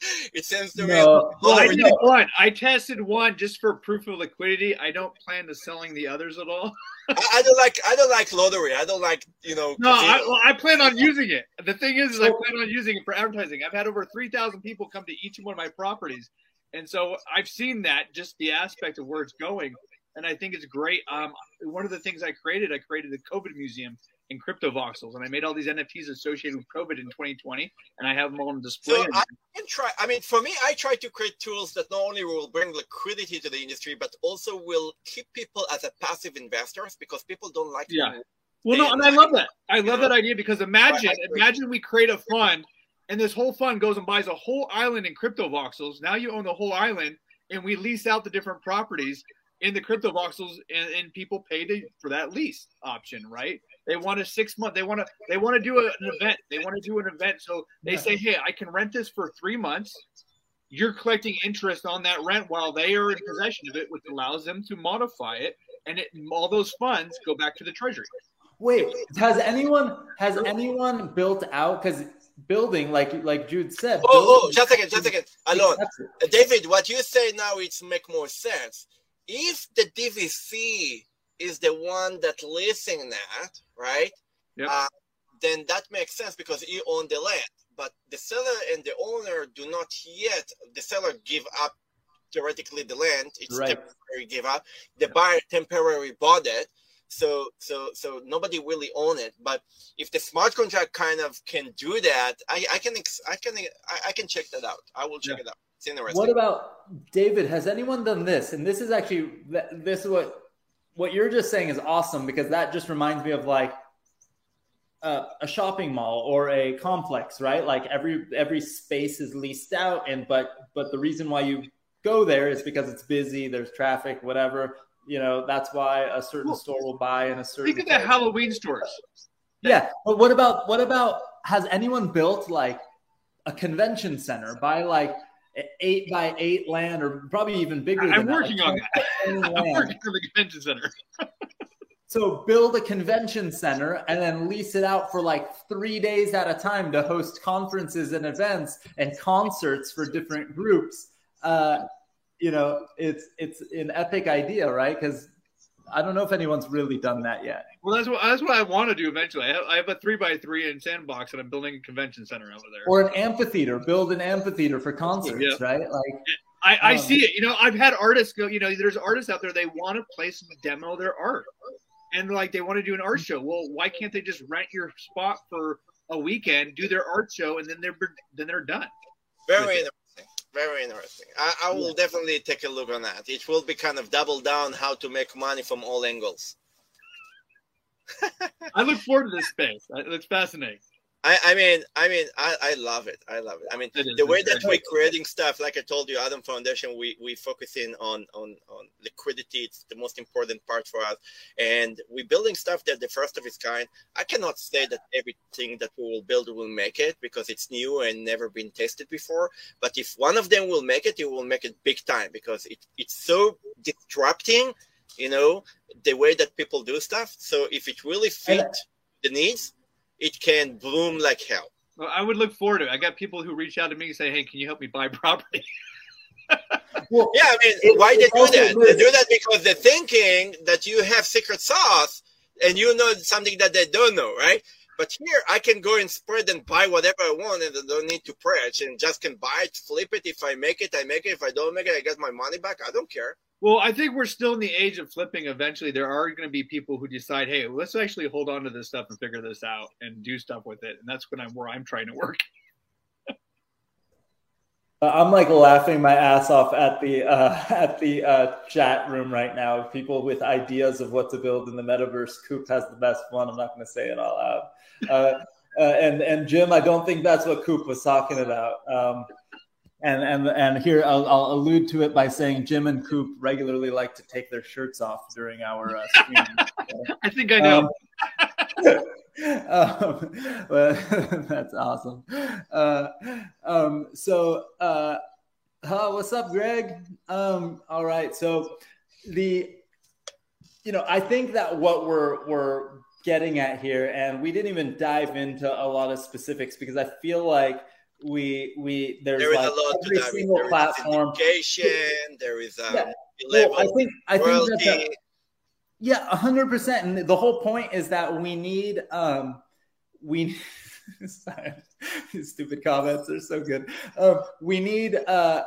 [LAUGHS] it seems to no. me. Well, I did one. I tested one just for proof of liquidity. I don't plan to selling the others at all. [LAUGHS] I, I, don't like I don't like lottery. I don't like you know. No, I, well, I, plan on using it. The thing is, is I plan on using it for advertising. I've had over three thousand people come to each one of my properties, and so I've seen that just the aspect of where it's going and I think it's great. Um, one of the things I created, I created the COVID museum in crypto voxels, and I made all these NFTs associated with COVID in 2020, and I have them all on display. So I can try. I mean, for me, I try to create tools that not only will bring liquidity to the industry, but also will keep people as a passive investors because people don't like. Yeah. Well, no, and I love that. I love know? that idea because imagine, right, imagine we create a fund, and this whole fund goes and buys a whole island in crypto voxels. Now you own the whole island, and we lease out the different properties in the crypto voxels and, and people pay to, for that lease option, right? They want a six month. They want to. They want to do a, an event. They want to do an event. So they say, "Hey, I can rent this for three months. You're collecting interest on that rent while they are in possession of it, which allows them to modify it, and it, all those funds go back to the treasury." Wait, has anyone has anyone built out because building like like Yoda said? Oh, oh, just a second, just a second. Alon, David, what you say now it's make more sense if the DVC is the one that leasing that, right? Yep. Uh, then that makes sense because you own the land. But the seller and the owner do not yet. The seller give up theoretically the land. It's right. temporary give up. The buyer temporarily bought it. So so so nobody really own it. But if the smart contract kind of can do that, I, I can I can I, can check that out. I will check yeah. it out. It's interesting. What about David? Has anyone done this? And this is actually this is what what you're just saying is awesome because that just reminds me of like uh, a shopping mall or a complex, right? Like every every space is leased out, and but but the reason why you go there is because it's busy, there's traffic, whatever. You know, that's why a certain well, store will buy in a certain. Think of the Halloween stores. Yeah, but what about what about has anyone built like a convention center by like eight by eight land or probably even bigger. I'm working that, like on that. [LAUGHS] I'm working for the convention center. So build a convention center and then lease it out for like three days at a time to host conferences and events and concerts for different groups. Uh, you know, it's it's an epic idea, right? Because I don't know if anyone's really done that yet. Well, that's what that's what I want to do eventually. I have, I have a three by three in sandbox, and I'm building a convention center over there. Or an amphitheater. Build an amphitheater for concerts, yeah. right? Like I, I um, see it. You know, I've had artists go. You know, there's artists out there they want to place and demo their art and like they want to do an art show. Well, why can't they just rent your spot for a weekend, do their art show, and then they're then they're done? Very interesting. Very interesting. I, I will yeah. definitely take a look on that. It will be kind of double down how to make money from all angles. [LAUGHS] I look forward to this space. It's fascinating. I, I mean, I mean, I, I love it. I love it. I mean, it the way that we're creating stuff, like I told you, Atom Foundation, we we focus in on on on liquidity. It's the most important part for us, and we're building stuff that the first of its kind. I cannot say that everything that we will build will make it because it's new and never been tested before. But if one of them will make it, it will make it big time because it it's so disrupting, you know, the way that people do stuff. So if it really fit the needs it can bloom like hell. Well, I would look forward to it. I got people who reach out to me and say, "Hey, can you help me buy [LAUGHS] property?" well, yeah, I mean, it, why they do that? They do that because they're thinking that you have secret sauce and you know something that they don't know, right? But here, I can go and spread and buy whatever I want, and I don't need to preach, and just can buy it, flip it. If I make it, I make it. If I don't make it, I get my money back. I don't care. Well, I think we're still in the age of flipping. Eventually, there are going to be people who decide, "Hey, let's actually hold on to this stuff and figure this out and do stuff with it." And that's when I'm where I'm trying to work. [LAUGHS] I'm like laughing my ass off at the uh, [LAUGHS] at the uh, chat room right now. People with ideas of what to build in the metaverse. Coop has the best one. I'm not going to say it all out. Uh, [LAUGHS] uh, and and Jim, I don't think that's what Coop was talking about. Um, and and and here I'll, I'll, allude to it by saying Jim and Coop regularly like to take their shirts off during our uh, stream. [LAUGHS] I think I know. Um, [LAUGHS] um, [LAUGHS] that's awesome. Uh, um, so, uh, what's up, Greg? Um, all right. So, the you know, I think that what we're we're getting at here, and we didn't even dive into a lot of specifics because I feel like we we there's there is like a lot every single there platform. there is a yeah. well, I think I think that yeah, hundred percent. And the whole point is that we need um we [LAUGHS] stupid comments are so good. Um, we need uh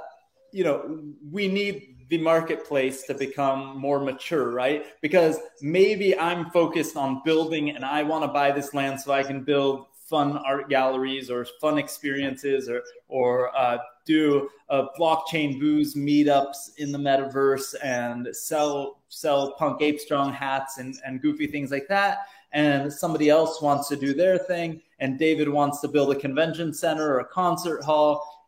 you know we need the marketplace to become more mature, right? Because maybe I'm focused on building and I want to buy this land so I can build fun art galleries or fun experiences or or uh, do uh, blockchain booze meetups in the metaverse and sell sell punk ape strong hats and, and goofy things like that. And somebody else wants to do their thing and david wants to build a convention center or a concert hall.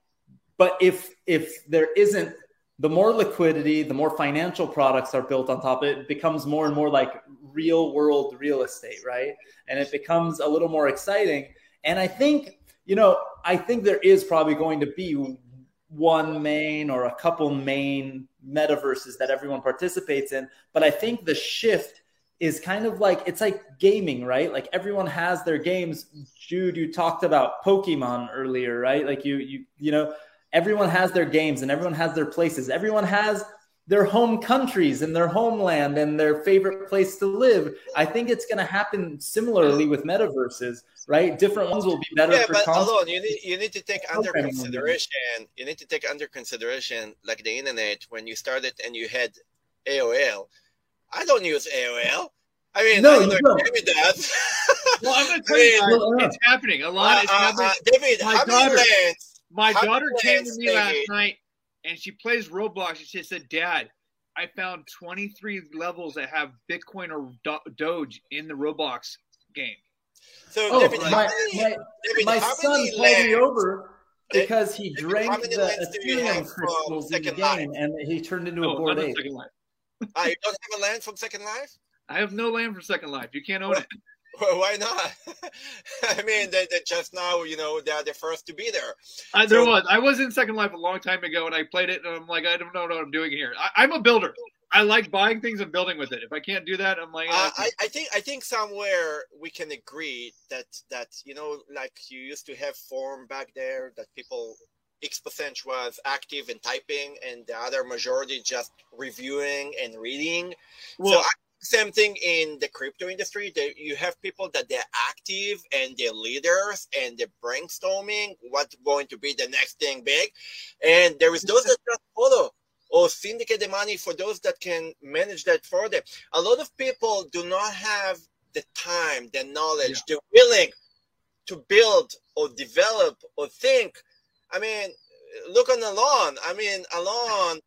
But if if there isn't the more liquidity the more financial products are built on top it becomes more and more like real world real estate right and it becomes a little more exciting. And I think, you know, I think there is probably going to be one main or a couple main metaverses that everyone participates in. But I think the shift is kind of like it's like gaming, right? Like everyone has their games. Yoda, you talked about Pokemon earlier, right? Like you you you know, everyone has their games and everyone has their places. Everyone has their home countries and their homeland and their favorite place to live. I think it's going to happen similarly with metaverses, right? Different ones will be better. Yeah, but Alon, you need you need to take under consideration. You need to take under consideration, like the internet when you started and you had AOL. I don't use AOL. I mean, no, I don't know David does. well, I'm going [LAUGHS] to tell you, it's happening a lot. Uh, uh, uh, David, my daughter, lands, my daughter came to me last night and she plays Roblox. And She said, "Dad, I found 23 levels that have Bitcoin or Do- Doge in the Roblox game." So, oh, David, my, many, my, my son called me over because he drank the Ethereum crystals in the game, life? and he turned into no, a Bored Ape. uh, you don't have a land from Second Life? I have no land from Second Life. You can't own it. Well, why not? [LAUGHS] I mean, they, they, just now, you know, they're the first to be there. Uh, there so, was. I was in Second Life a long time ago, and I played it, and I'm like, I don't know what I'm doing here. I, am a builder. I like buying things and building with it. If I can't do that, I'm like, Uh, eh, I, I think I think somewhere we can agree that that you know like you used to have form back there that people X percent was active in typing and the other majority just reviewing and reading. well, so I, same thing in the crypto industry. That you have people that they're active and they're leaders and they're brainstorming what's going to be the next thing big, and there is those that just follow or syndicate the money for those that can manage that for them. A lot of people do not have the time, the knowledge, the willing to build or develop or think. I mean, look on Alon. I mean, Alon.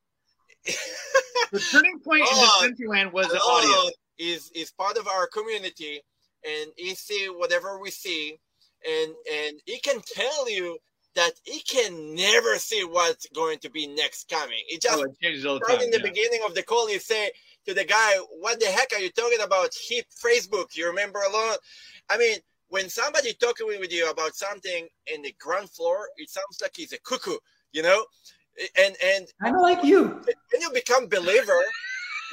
The turning point in Oh, Decentraland was the oh, audience. Is is part of our community, and he see whatever we see, and and he can tell you that he can never see what's going to be next coming. It just Oh, it changes all the time. in the yeah. beginning of the call, you say to the guy, "What the heck are you talking about? Hip Facebook? You remember a lot? I mean, when somebody talking with you about something in the ground floor, it sounds like he's a cuckoo, you know. And and of like you. when you become believer,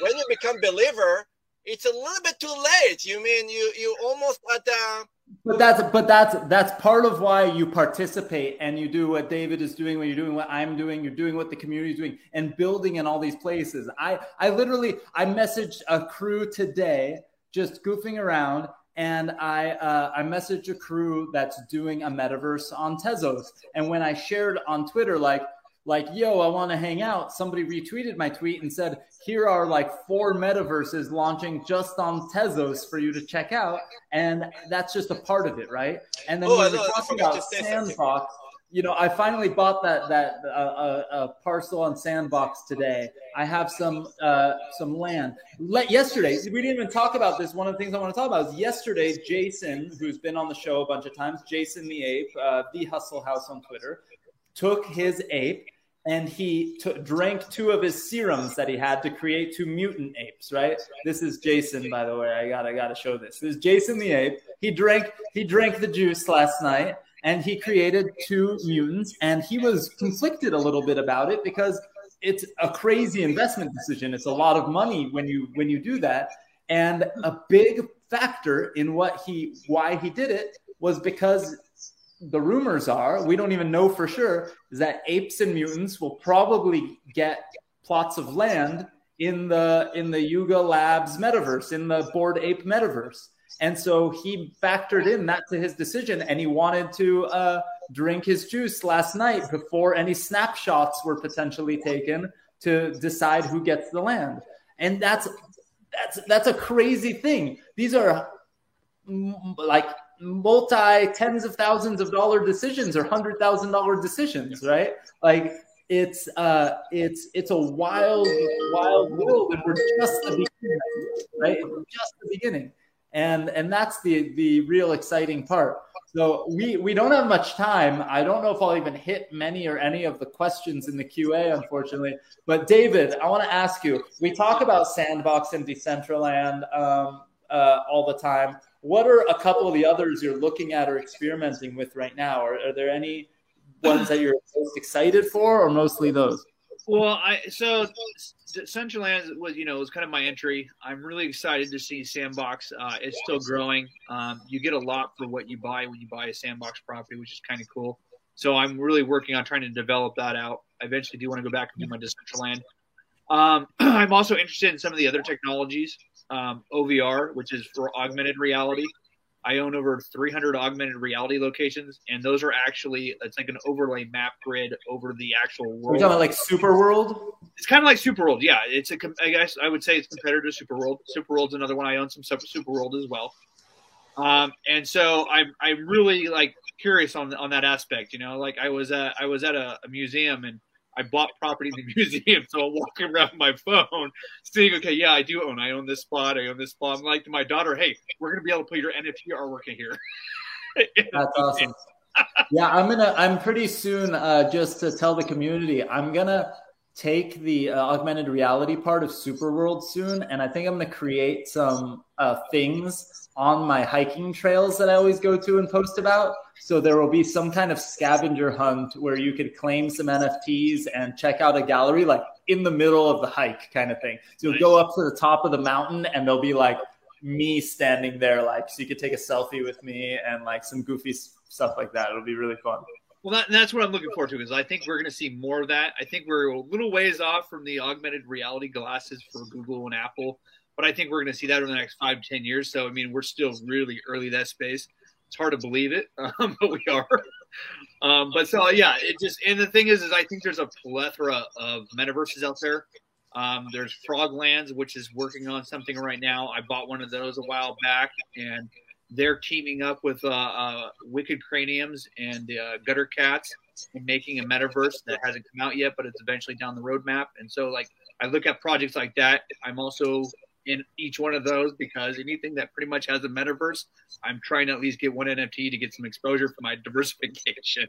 when you become believer, it's a little bit too late. You mean you you almost at uh, But that's but that's that's part of why you participate and you do what David is doing, what you're doing, what I'm doing, you're doing what the community is doing, and building in all these places. I I literally I messaged a crew today, just goofing around, and I uh, I messaged a crew that's doing a metaverse on Tezos, and when I shared on Twitter like like yo i want to hang out. Somebody retweeted my tweet and said here are like four metaverses launching just on tezos for you to check out. And that's just a part of it right? And then Oh, we're know, talking about sandbox. You know i finally bought that that uh, uh, uh, parcel on sandbox today. I have some uh, some land. Let, yesterday we didn't even talk about this. One of the things i want to talk about is yesterday jason who's been on the show a bunch of times jason the ape uh, the hustle house on twitter took his ape and he took drank two of his serums that he had to create two mutant apes. Right. This is Jason, by the way. I got I got to show this. This is Jason the ape. He drank he drank the juice last night, and he created two mutants. And he was conflicted a little bit about it because it's a crazy investment decision. It's a lot of money when you when you do that. And a big factor in what he why he did it was because the rumors are we don't even know for sure is that apes and mutants will probably get plots of land in the in the yuga labs metaverse in the Bored Ape metaverse. And so he factored in that to his decision and he wanted to uh, drink his juice last night before any snapshots were potentially taken to decide who gets the land. And that's that's that's a crazy thing. These are like multi tens of thousands of dollar decisions or hundred thousand dollar decisions, right? Like it's uh it's it's a wild, wild world, and we're just the beginning, right? Just the beginning. And and that's the the real exciting part. So we we don't have much time. I don't know if I'll even hit many or any of the questions in the QA, unfortunately. But David, I want to ask you. We talk about Sandbox and Decentraland um, uh, all the time what are a couple of the others you're looking at or experimenting with right now? Are, are there any ones that you're most excited for, or mostly those? Well, I so Central Lands was you know was kind of my entry. I'm really excited to see Sandbox. Uh, it's still growing. Um, you get a lot for what you buy when you buy a Sandbox property, which is kind of cool. So I'm really working on trying to develop that out. I eventually do want to go back and do my Decentraland. Um, [CLEARS THROAT] I'm also interested in some of the other technologies. Um, OVR, which is for augmented reality. I own over 300 augmented reality locations, and those are actually it's like an overlay map grid over the actual world. We're talking about like Super World. It's kind of like Super World, yeah. It's a, I guess I would say it's competitor to Super World. Super World's another one. I own some Super World as well. Um, and so I'm I'm really like curious on on that aspect. You know, like I was at I was at a, a museum and I bought property in [LAUGHS] the museum, so I'm walking around my phone, seeing, okay, yeah, I do own. I own this spot. I own this spot. I'm like to my daughter, hey, we're gonna be able to put your NFT artwork in here. [LAUGHS] That's awesome. Yeah, I'm gonna. I'm pretty soon. Uh, just to tell the community, I'm gonna take the uh, augmented reality part of Super World soon, and I think I'm gonna create some uh, things on my hiking trails that I always go to and post about. So there will be some kind of scavenger hunt where you could claim some NFTs and check out a gallery, like in the middle of the hike kind of thing. So you'll go up to the top of the mountain and there'll be like me standing there, like so you could take a selfie with me and like some goofy stuff like that. It'll be really fun. Well, that, that's what I'm looking forward to because I think we're going to see more of that. I think we're a little ways off from the augmented reality glasses for Google and Apple, but I think we're going to see that over the next five ten years. So, I mean, we're still really early that space. It's hard to believe it, [LAUGHS] um, but we are. Um, but so yeah, it just and the thing is, is I think there's a plethora of metaverses out there. Um, there's Froglands, which is working on something right now. I bought one of those a while back, and they're teaming up with uh, uh, Wicked Craniums and uh, Gutter Cats and making a metaverse that hasn't come out yet, but it's eventually down the roadmap. And so, like, I look at projects like that. I'm also in each one of those because anything that pretty much has a metaverse, I'm trying to at least get one NFT to get some exposure for my [LAUGHS] diversification.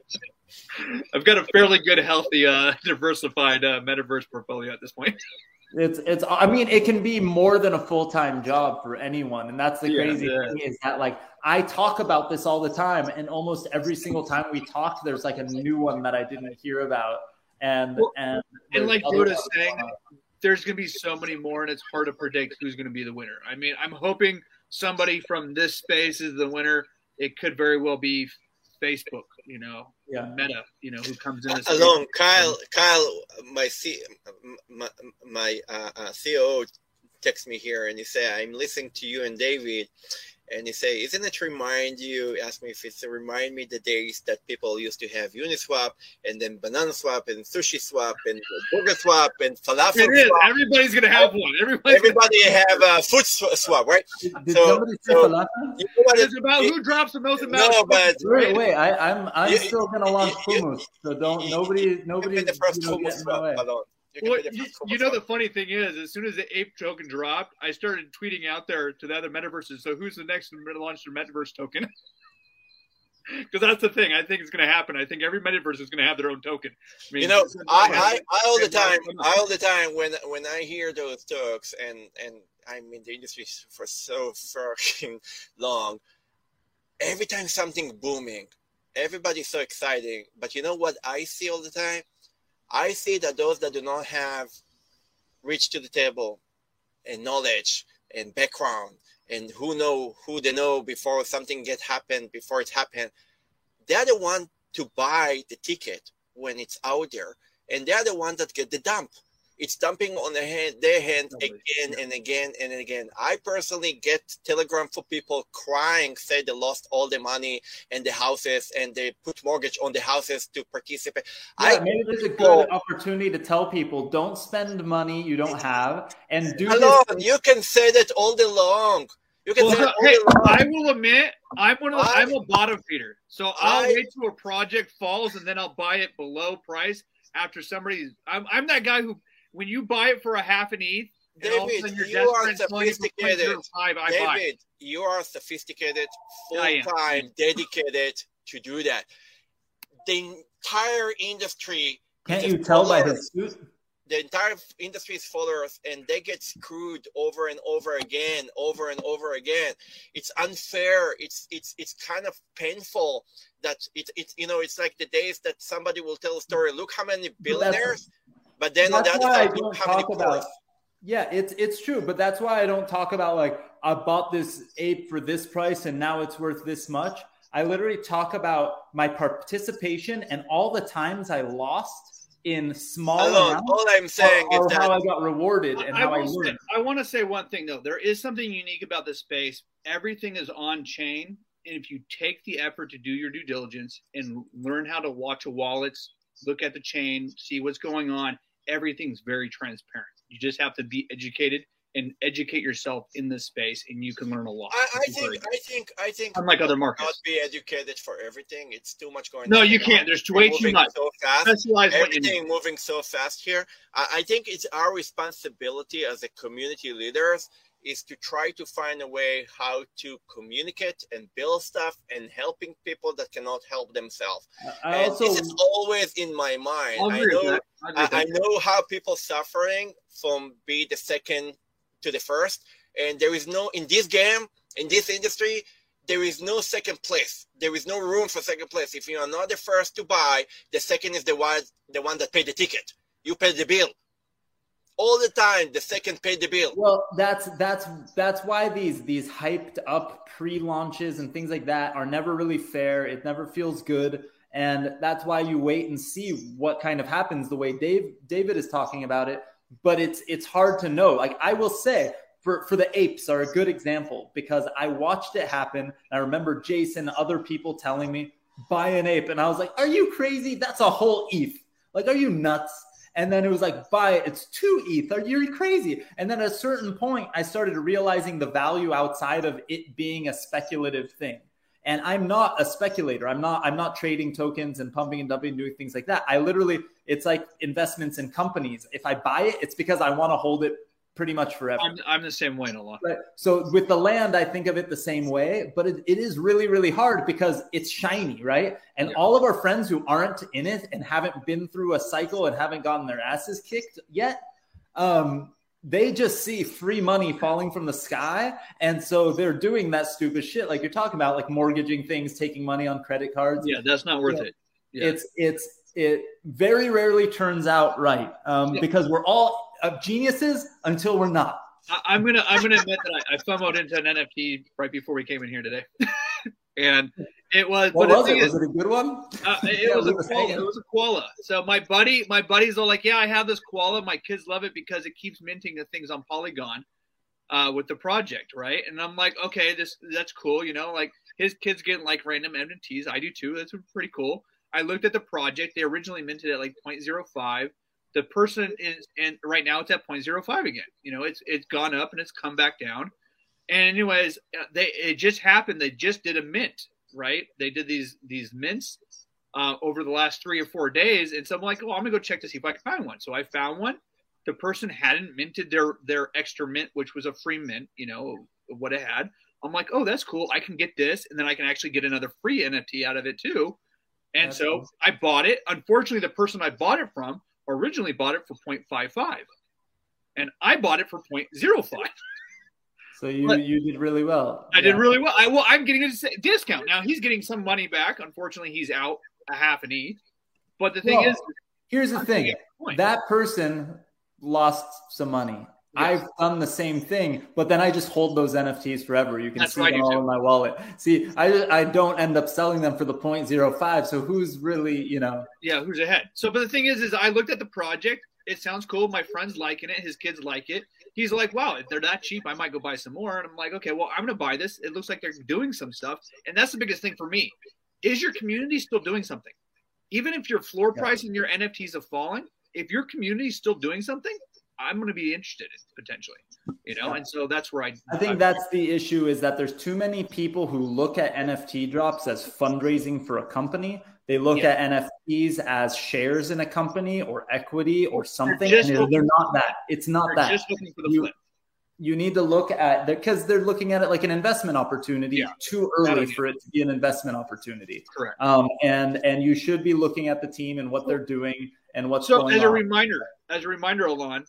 I've got a fairly good, healthy, uh, [LAUGHS] diversified uh, metaverse portfolio at this point. It's it's I mean it can be more than a full-time job for anyone and that's the Yeah, crazy yeah. thing is that like I talk about this all the time and almost every single time we talk there's like a new one that I didn't hear about and Well, and and like other saying. There's going to be so many more, and it's hard to predict who's going to be the winner. I mean, I'm hoping somebody from this space is the winner. It could very well be Facebook, you know, Yeah. Meta, you know, who comes in. This Alon, Kyle. Kyle, my C, my, my uh, uh, COO texts me here and he say, "I'm listening to you and David." And he say, "Isn't it remind you?" Ask me if it's to remind me the days that people used to have Uniswap and then Banana Swap and Sushi Swap and Burger Swap and Falafel It is. Swap. Everybody's going to have one. Everybody's gonna, Everybody have a food swap, right? Did, did So- somebody say so- falafel? You know what? it's It, about it- who drops the most amount. no, but Wait, wait, I, I'm I'm You- still gonna launch you- hummus, so don't you- nobody you nobody can the first you know, hummus get in my swap way. alone. You Well, you, you know the funny thing is, as soon as the ape token dropped, I started tweeting out there to the other metaverses. So who's the next to launch their metaverse token? [LAUGHS] Because that's the thing. I think it's going to happen. I think every metaverse is going to have their own token. I mean, you know, I, I, I all the time. I all the time when when I hear those talks, and and I'm in the industry for so fucking long. Every time something booming, everybody's so exciting. But you know what I see all the time? I see that those that do not have reach to the table and knowledge and background and who know who they know before something get happened before it happened they're the one to buy the ticket when it's out there. And they're the one that get the dump it's dumping on their hand their hand oh Totally. again and again and again i personally get telegram for people crying say they lost all the money and the houses and they put mortgage on the houses to participate Yeah, i maybe there's a good opportunity to tell people don't spend money you don't have and do Hello, this. you can say that all day long. You can Well, say it all hey, day long. I will admit, I'm one of the, I- I'm a bottom feeder. So I'll I- wait till a project falls and then I'll buy it below price after somebody's. I'm, I'm that guy who, when you buy it for a half an ETH, and all of a David, sudden your you desk are friend's telling sophisticated. 0.05, I buy. David, you are sophisticated, full time, dedicated to do that. The entire industry, Can't you tell by followers. his suit? the entire industry is followers, and they get screwed over and over again, over and over again. It's unfair. It's it's it's kind of painful that it it you know it's like the days that somebody will tell a story. Look how many billionaires, but then on That's the other why I side, look don't how many talk about. poor. Yeah, it's it's true, but that's why I don't talk about like I bought this ape for this price and now it's worth this much. I literally talk about my participation and all the times I lost in small Alon, amounts, all I'm saying or, is or that how I got rewarded and I, how I, will say, learned. I want to say one thing though. There is something unique about this space. Everything is on chain, and if you take the effort to do your due diligence and learn how to watch a wallets, look at the chain, see what's going on, everything's very transparent. You just have to be educated and educate yourself in this space, and you can learn a lot. I, I think. I think I think Unlike other markets, not be educated for everything. It's too much going. No, on you can't. There's way too much. So fast. Specialize what you need. Everything moving so fast here. I, I think it's our responsibility as a community leaders is to try to find a way how to communicate and build stuff and helping people that cannot help themselves. I and also this is always in my mind. I know. I I, I know how people suffering from be the second to the first, and there is no in this game in this industry. There is no second place. There is no room for second place. If you are not the first to buy, the second is the one the one that paid the ticket. You pay the bill. All the time. The second pay the bill. Well, that's that's that's why these these hyped up pre-launches and things like that are never really fair. It never feels good. And that's why you wait and see what kind of happens the way Dave David is talking about it. But it's it's hard to know. Like I will say, for, for the apes are a good example because I watched it happen. I remember Jason, other people telling me, buy an ape. And I was like, are you crazy? That's a whole ETH. Like, are you nuts? And then it was like, buy it. It's two ETH. Are you crazy? And then at a certain point, I started realizing the value outside of it being a speculative thing. And I'm not a speculator. I'm not. I'm not trading tokens and pumping and dumping, and doing things like that. I literally, it's like investments in companies. If I buy it, it's because I want to hold it pretty much forever. I'm, I'm the same way in a lot. Right. So with the land, I think of it the same way, but it, it is really, really hard because it's shiny, right? And yeah. all of our friends who aren't in it and haven't been through a cycle and haven't gotten their asses kicked yet, um, they just see free money falling from the sky. And so they're doing that stupid shit like you're talking about, like mortgaging things, taking money on credit cards. Yeah, that's not worth yeah. it. Yeah. It's, it's, it very rarely turns out right um, because we're all of geniuses until we're not. I, am gonna I'm gonna admit that I, I FOMOed into an NFT right before we came in here today, [LAUGHS] and it was. What was it? Is, was it a good one? Uh, it, yeah, was a koala. It was a koala. So my buddy, my buddies are like, yeah, I have this koala. My kids love it because it keeps minting the things on Polygon. Uh, with the project, right? And I'm like, okay, this that's cool, you know, like his kids getting like random NFTs. I do too. That's pretty cool. I looked at the project. They originally minted at like 0.05 the person is and right now it's at 0.05 again. You know it's it's gone up and it's come back down. And anyways uh, they it just happened. They just did a mint right? They did these these mints uh, over the last three or four days. And so i'm like oh i'm gonna go check to see if i can find one. So i found one. The person hadn't minted their their extra mint which was a free mint you know what it had. I'm like oh that's cool. I can get this and then i can actually get another free nft out of it too. And that's so i bought it. Unfortunately the person i bought it from originally bought it for 0.55 and I bought it for 0.05. So you but you did really well. I yeah. did really well. I well I'm getting a discount. Now he's getting some money back. Unfortunately, he's out a half an E. But the thing well, is here's the I'm thing. That person lost some money. Yes. I've done the same thing, but then I just hold those NFTs forever. You can That's see them all too. in my wallet. See, I I don't end up selling them for the 0.05. So who's really, you know? Yeah, who's ahead? So, but the thing is, is I looked at the project. It sounds cool. My friend's liking it. His kids like it. He's like, wow, if they're that cheap, I might go buy some more. And I'm like, okay, well, I'm gonna buy this. It looks like they're doing some stuff, and that's the biggest thing for me. Is your community still doing something? Even if your floor price and your NFTs have fallen, if your community is still doing something, I'm going to be interested in potentially, you know, and so that's where I. I think I'm, that's the issue is that there's too many people who look at NFT drops as fundraising for a company. They look yeah. at NFTs as shares in a company or equity or something. They're, and they're not that. It's not that. Just looking for the you, flip. You need to look at because they're looking at it like an investment opportunity. Yeah. Too early for it to be an investment opportunity. Correct. Um, and and you should be looking at the team and what they're doing and what's so going as on. a reminder, as a reminder, Alon,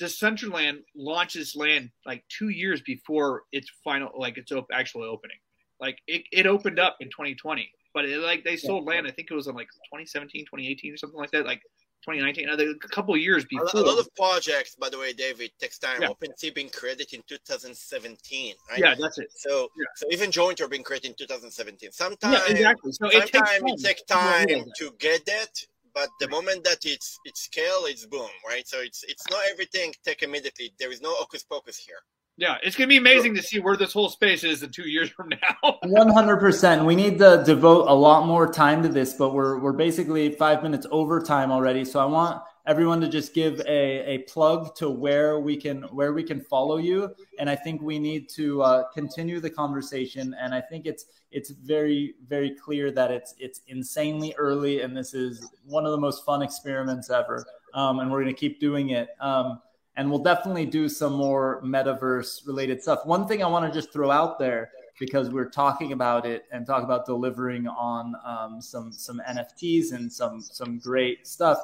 Decentraland launches land like two years before its final, like its op- actual opening. Like it, it opened up in 2020, but it, like they sold land. I think it was in like 2017, 2018, or something like that. Like 2019, a couple years before. A lot of projects, by the way, David, takes time. Yeah. OpenSea being created in 2017, right? Yeah, that's it. So, yeah. so even Jointer being created in 2017. Sometimes, yeah, exactly. So sometimes it takes time, it takes time to get that but the moment that it's it's scale, it's boom, right? So it's it's not everything take immediately. There is no hocus pocus here. Yeah, it's gonna be amazing to see where this whole space is in two years from now. [LAUGHS] One hundred percent. We need to devote a lot more time to this, but we're we're basically five minutes over time already. So I want everyone to just give a, a plug to where we can where we can follow you. And i think we need to uh, continue the conversation. And i think it's it's very very clear that it's it's insanely early and this is one of the most fun experiments ever. Um, and we're going to keep doing it. Um, and we'll definitely do some more metaverse related stuff. One thing i want to just throw out there because we're talking about it and talk about delivering on um, some some nfts and some some great stuff.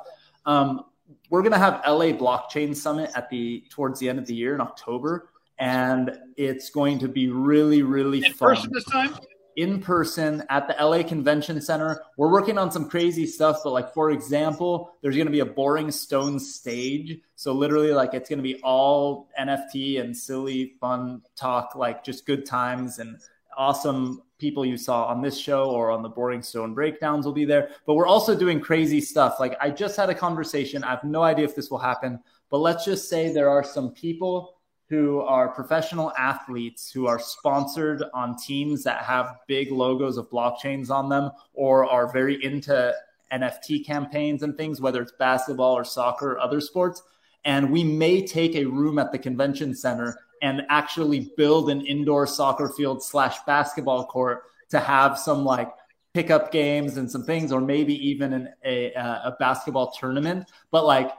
Um, we're going to have LA Blockchain Summit at the towards the end of the year in October, and it's going to be really really in fun. person this time. in person at the LA Convention Center. We're working on some crazy stuff, but like for example, there's going to be a Boring Stone stage. So literally, like it's going to be all NFT and silly, fun talk, like just good times and awesome people you saw on this show or on the Boring Stone breakdowns will be there. But we're also doing crazy stuff. Like I just had a conversation. I have no idea if this will happen, but let's just say there are some people who are professional athletes who are sponsored on teams that have big logos of blockchains on them or are very into NFT campaigns and things, whether it's basketball or soccer or other sports. And we may take a room at the convention center and actually build an indoor soccer field slash basketball court to have some like pickup games and some things, or maybe even an, a, a basketball tournament. But like,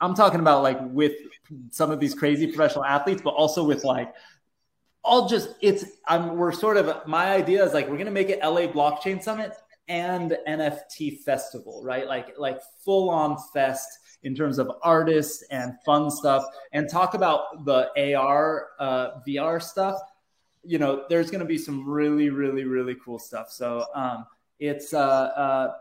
I'm talking about like with some of these crazy professional athletes, but also with like all just it's I'm we're sort of my idea is like we're gonna make it LA blockchain summit and NFT festival, right? Like like full on fest in terms of artists and fun stuff and talk about the AR uh, VR stuff. You know, there's going to be some really, really, really cool stuff. So um, it's, uh, uh,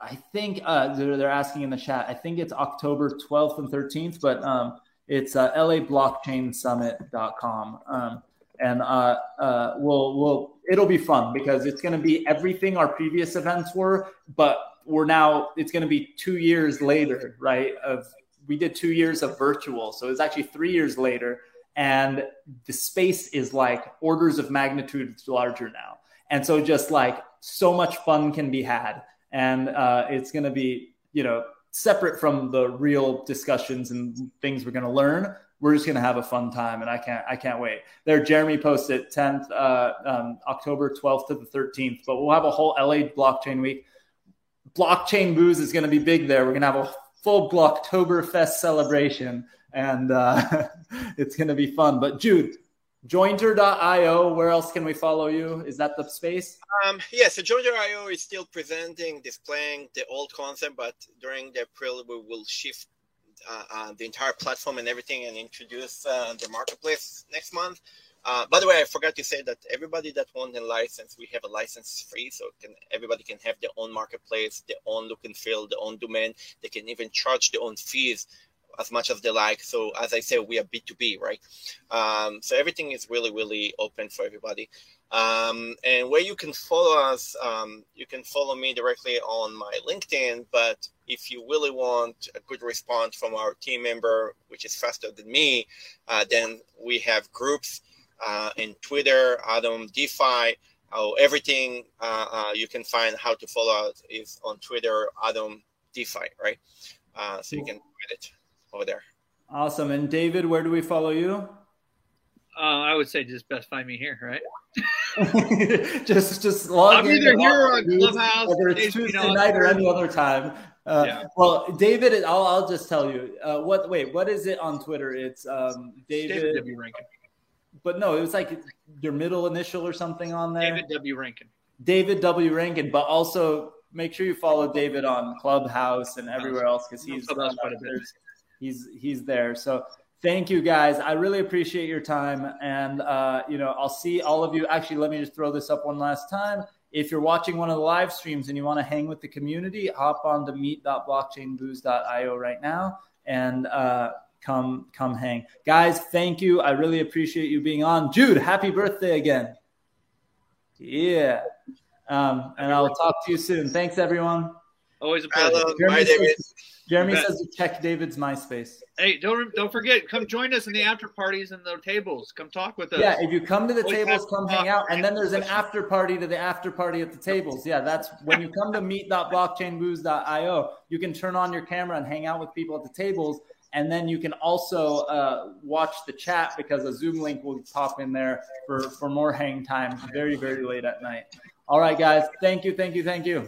I think uh, they're, they're, asking in the chat. I think it's October 12th and 13th, but um, it's uh, lablockchainsummit.com. Um, and uh, uh, we'll, we'll, it'll be fun because it's going to be everything our previous events were, but we're now it's going to be two years later, right? Of we did two years of virtual, so it's actually three years later, and the space is like orders of magnitude larger now, and so just like so much fun can be had, and uh, it's going to be you know separate from the real discussions and things we're going to learn we're just going to have a fun time and i can't i can't wait. There jeremy posted 10th uh, um, october 12th to the 13th but we'll have a whole la blockchain week blockchain booze is going to be big there. We're going to have a full Blocktoberfest celebration, and uh, [LAUGHS] it's going to be fun. But Jude, jointer.io, where else can we follow you? Is that the space? Um, yeah, so jointer.io is still presenting, displaying the old concept, but during the April, we will shift uh, uh, the entire platform and everything and introduce uh, the marketplace next month. Uh, by the way, I forgot to say that everybody that wants a license, we have a license free, so can, everybody can have their own marketplace, their own look and feel, their own domain. They can even charge their own fees as much as they like. So as I said, we are B2B, right? Um, so everything is really, really open for everybody. Um, and where you can follow us, um, you can follow me directly on my LinkedIn. But if you really want a good response from our team member, which is faster than me, uh, then we have groups uh, in Twitter, Atom DeFi. Oh, everything uh, uh, you can find how to follow us is on Twitter, Atom DeFi, right? Uh, so you can find it over there. Awesome. And David, where do we follow you? Uh, I would say just best find me here, right? [LAUGHS] just just log I'm either here or Clubhouse, whether it's Tuesday night or any other time. Uh, yeah. Well, David, I'll, I'll just tell you. Uh, what? Wait, what is it on Twitter? It's um, David, David W. Rankin but no, it was like your middle initial or something on there. David W. Rankin. David W. Rankin, but also make sure you follow David on Clubhouse and everywhere else because he's he's he's there. So thank you guys. I really appreciate your time, and uh, you know I'll see all of you. Actually, let me just throw this up one last time. If you're watching one of the live streams and you want to hang with the community, hop on to meet.blockchainbooze.io right now and. Uh, come come hang. Guys, thank you. I really appreciate you being on. Jude, happy birthday again. Yeah. Um, and I'll talk to you soon. Thanks, everyone. Always a pleasure. Jeremy, says, Jeremy says to check David's MySpace. Hey, don't don't forget, come join us in the after parties and the tables. Come talk with us. Yeah, if you come to the Always tables, come hang out. And then there's an after party to the after party at the tables. Yeah, that's when you come to meet.blockchainbooze.io, you can turn on your camera and hang out with people at the tables and then you can also uh, watch the chat because a Zoom link will pop in there for, for more hang time very, very late at night. All right, guys. Thank you. Thank you. Thank you.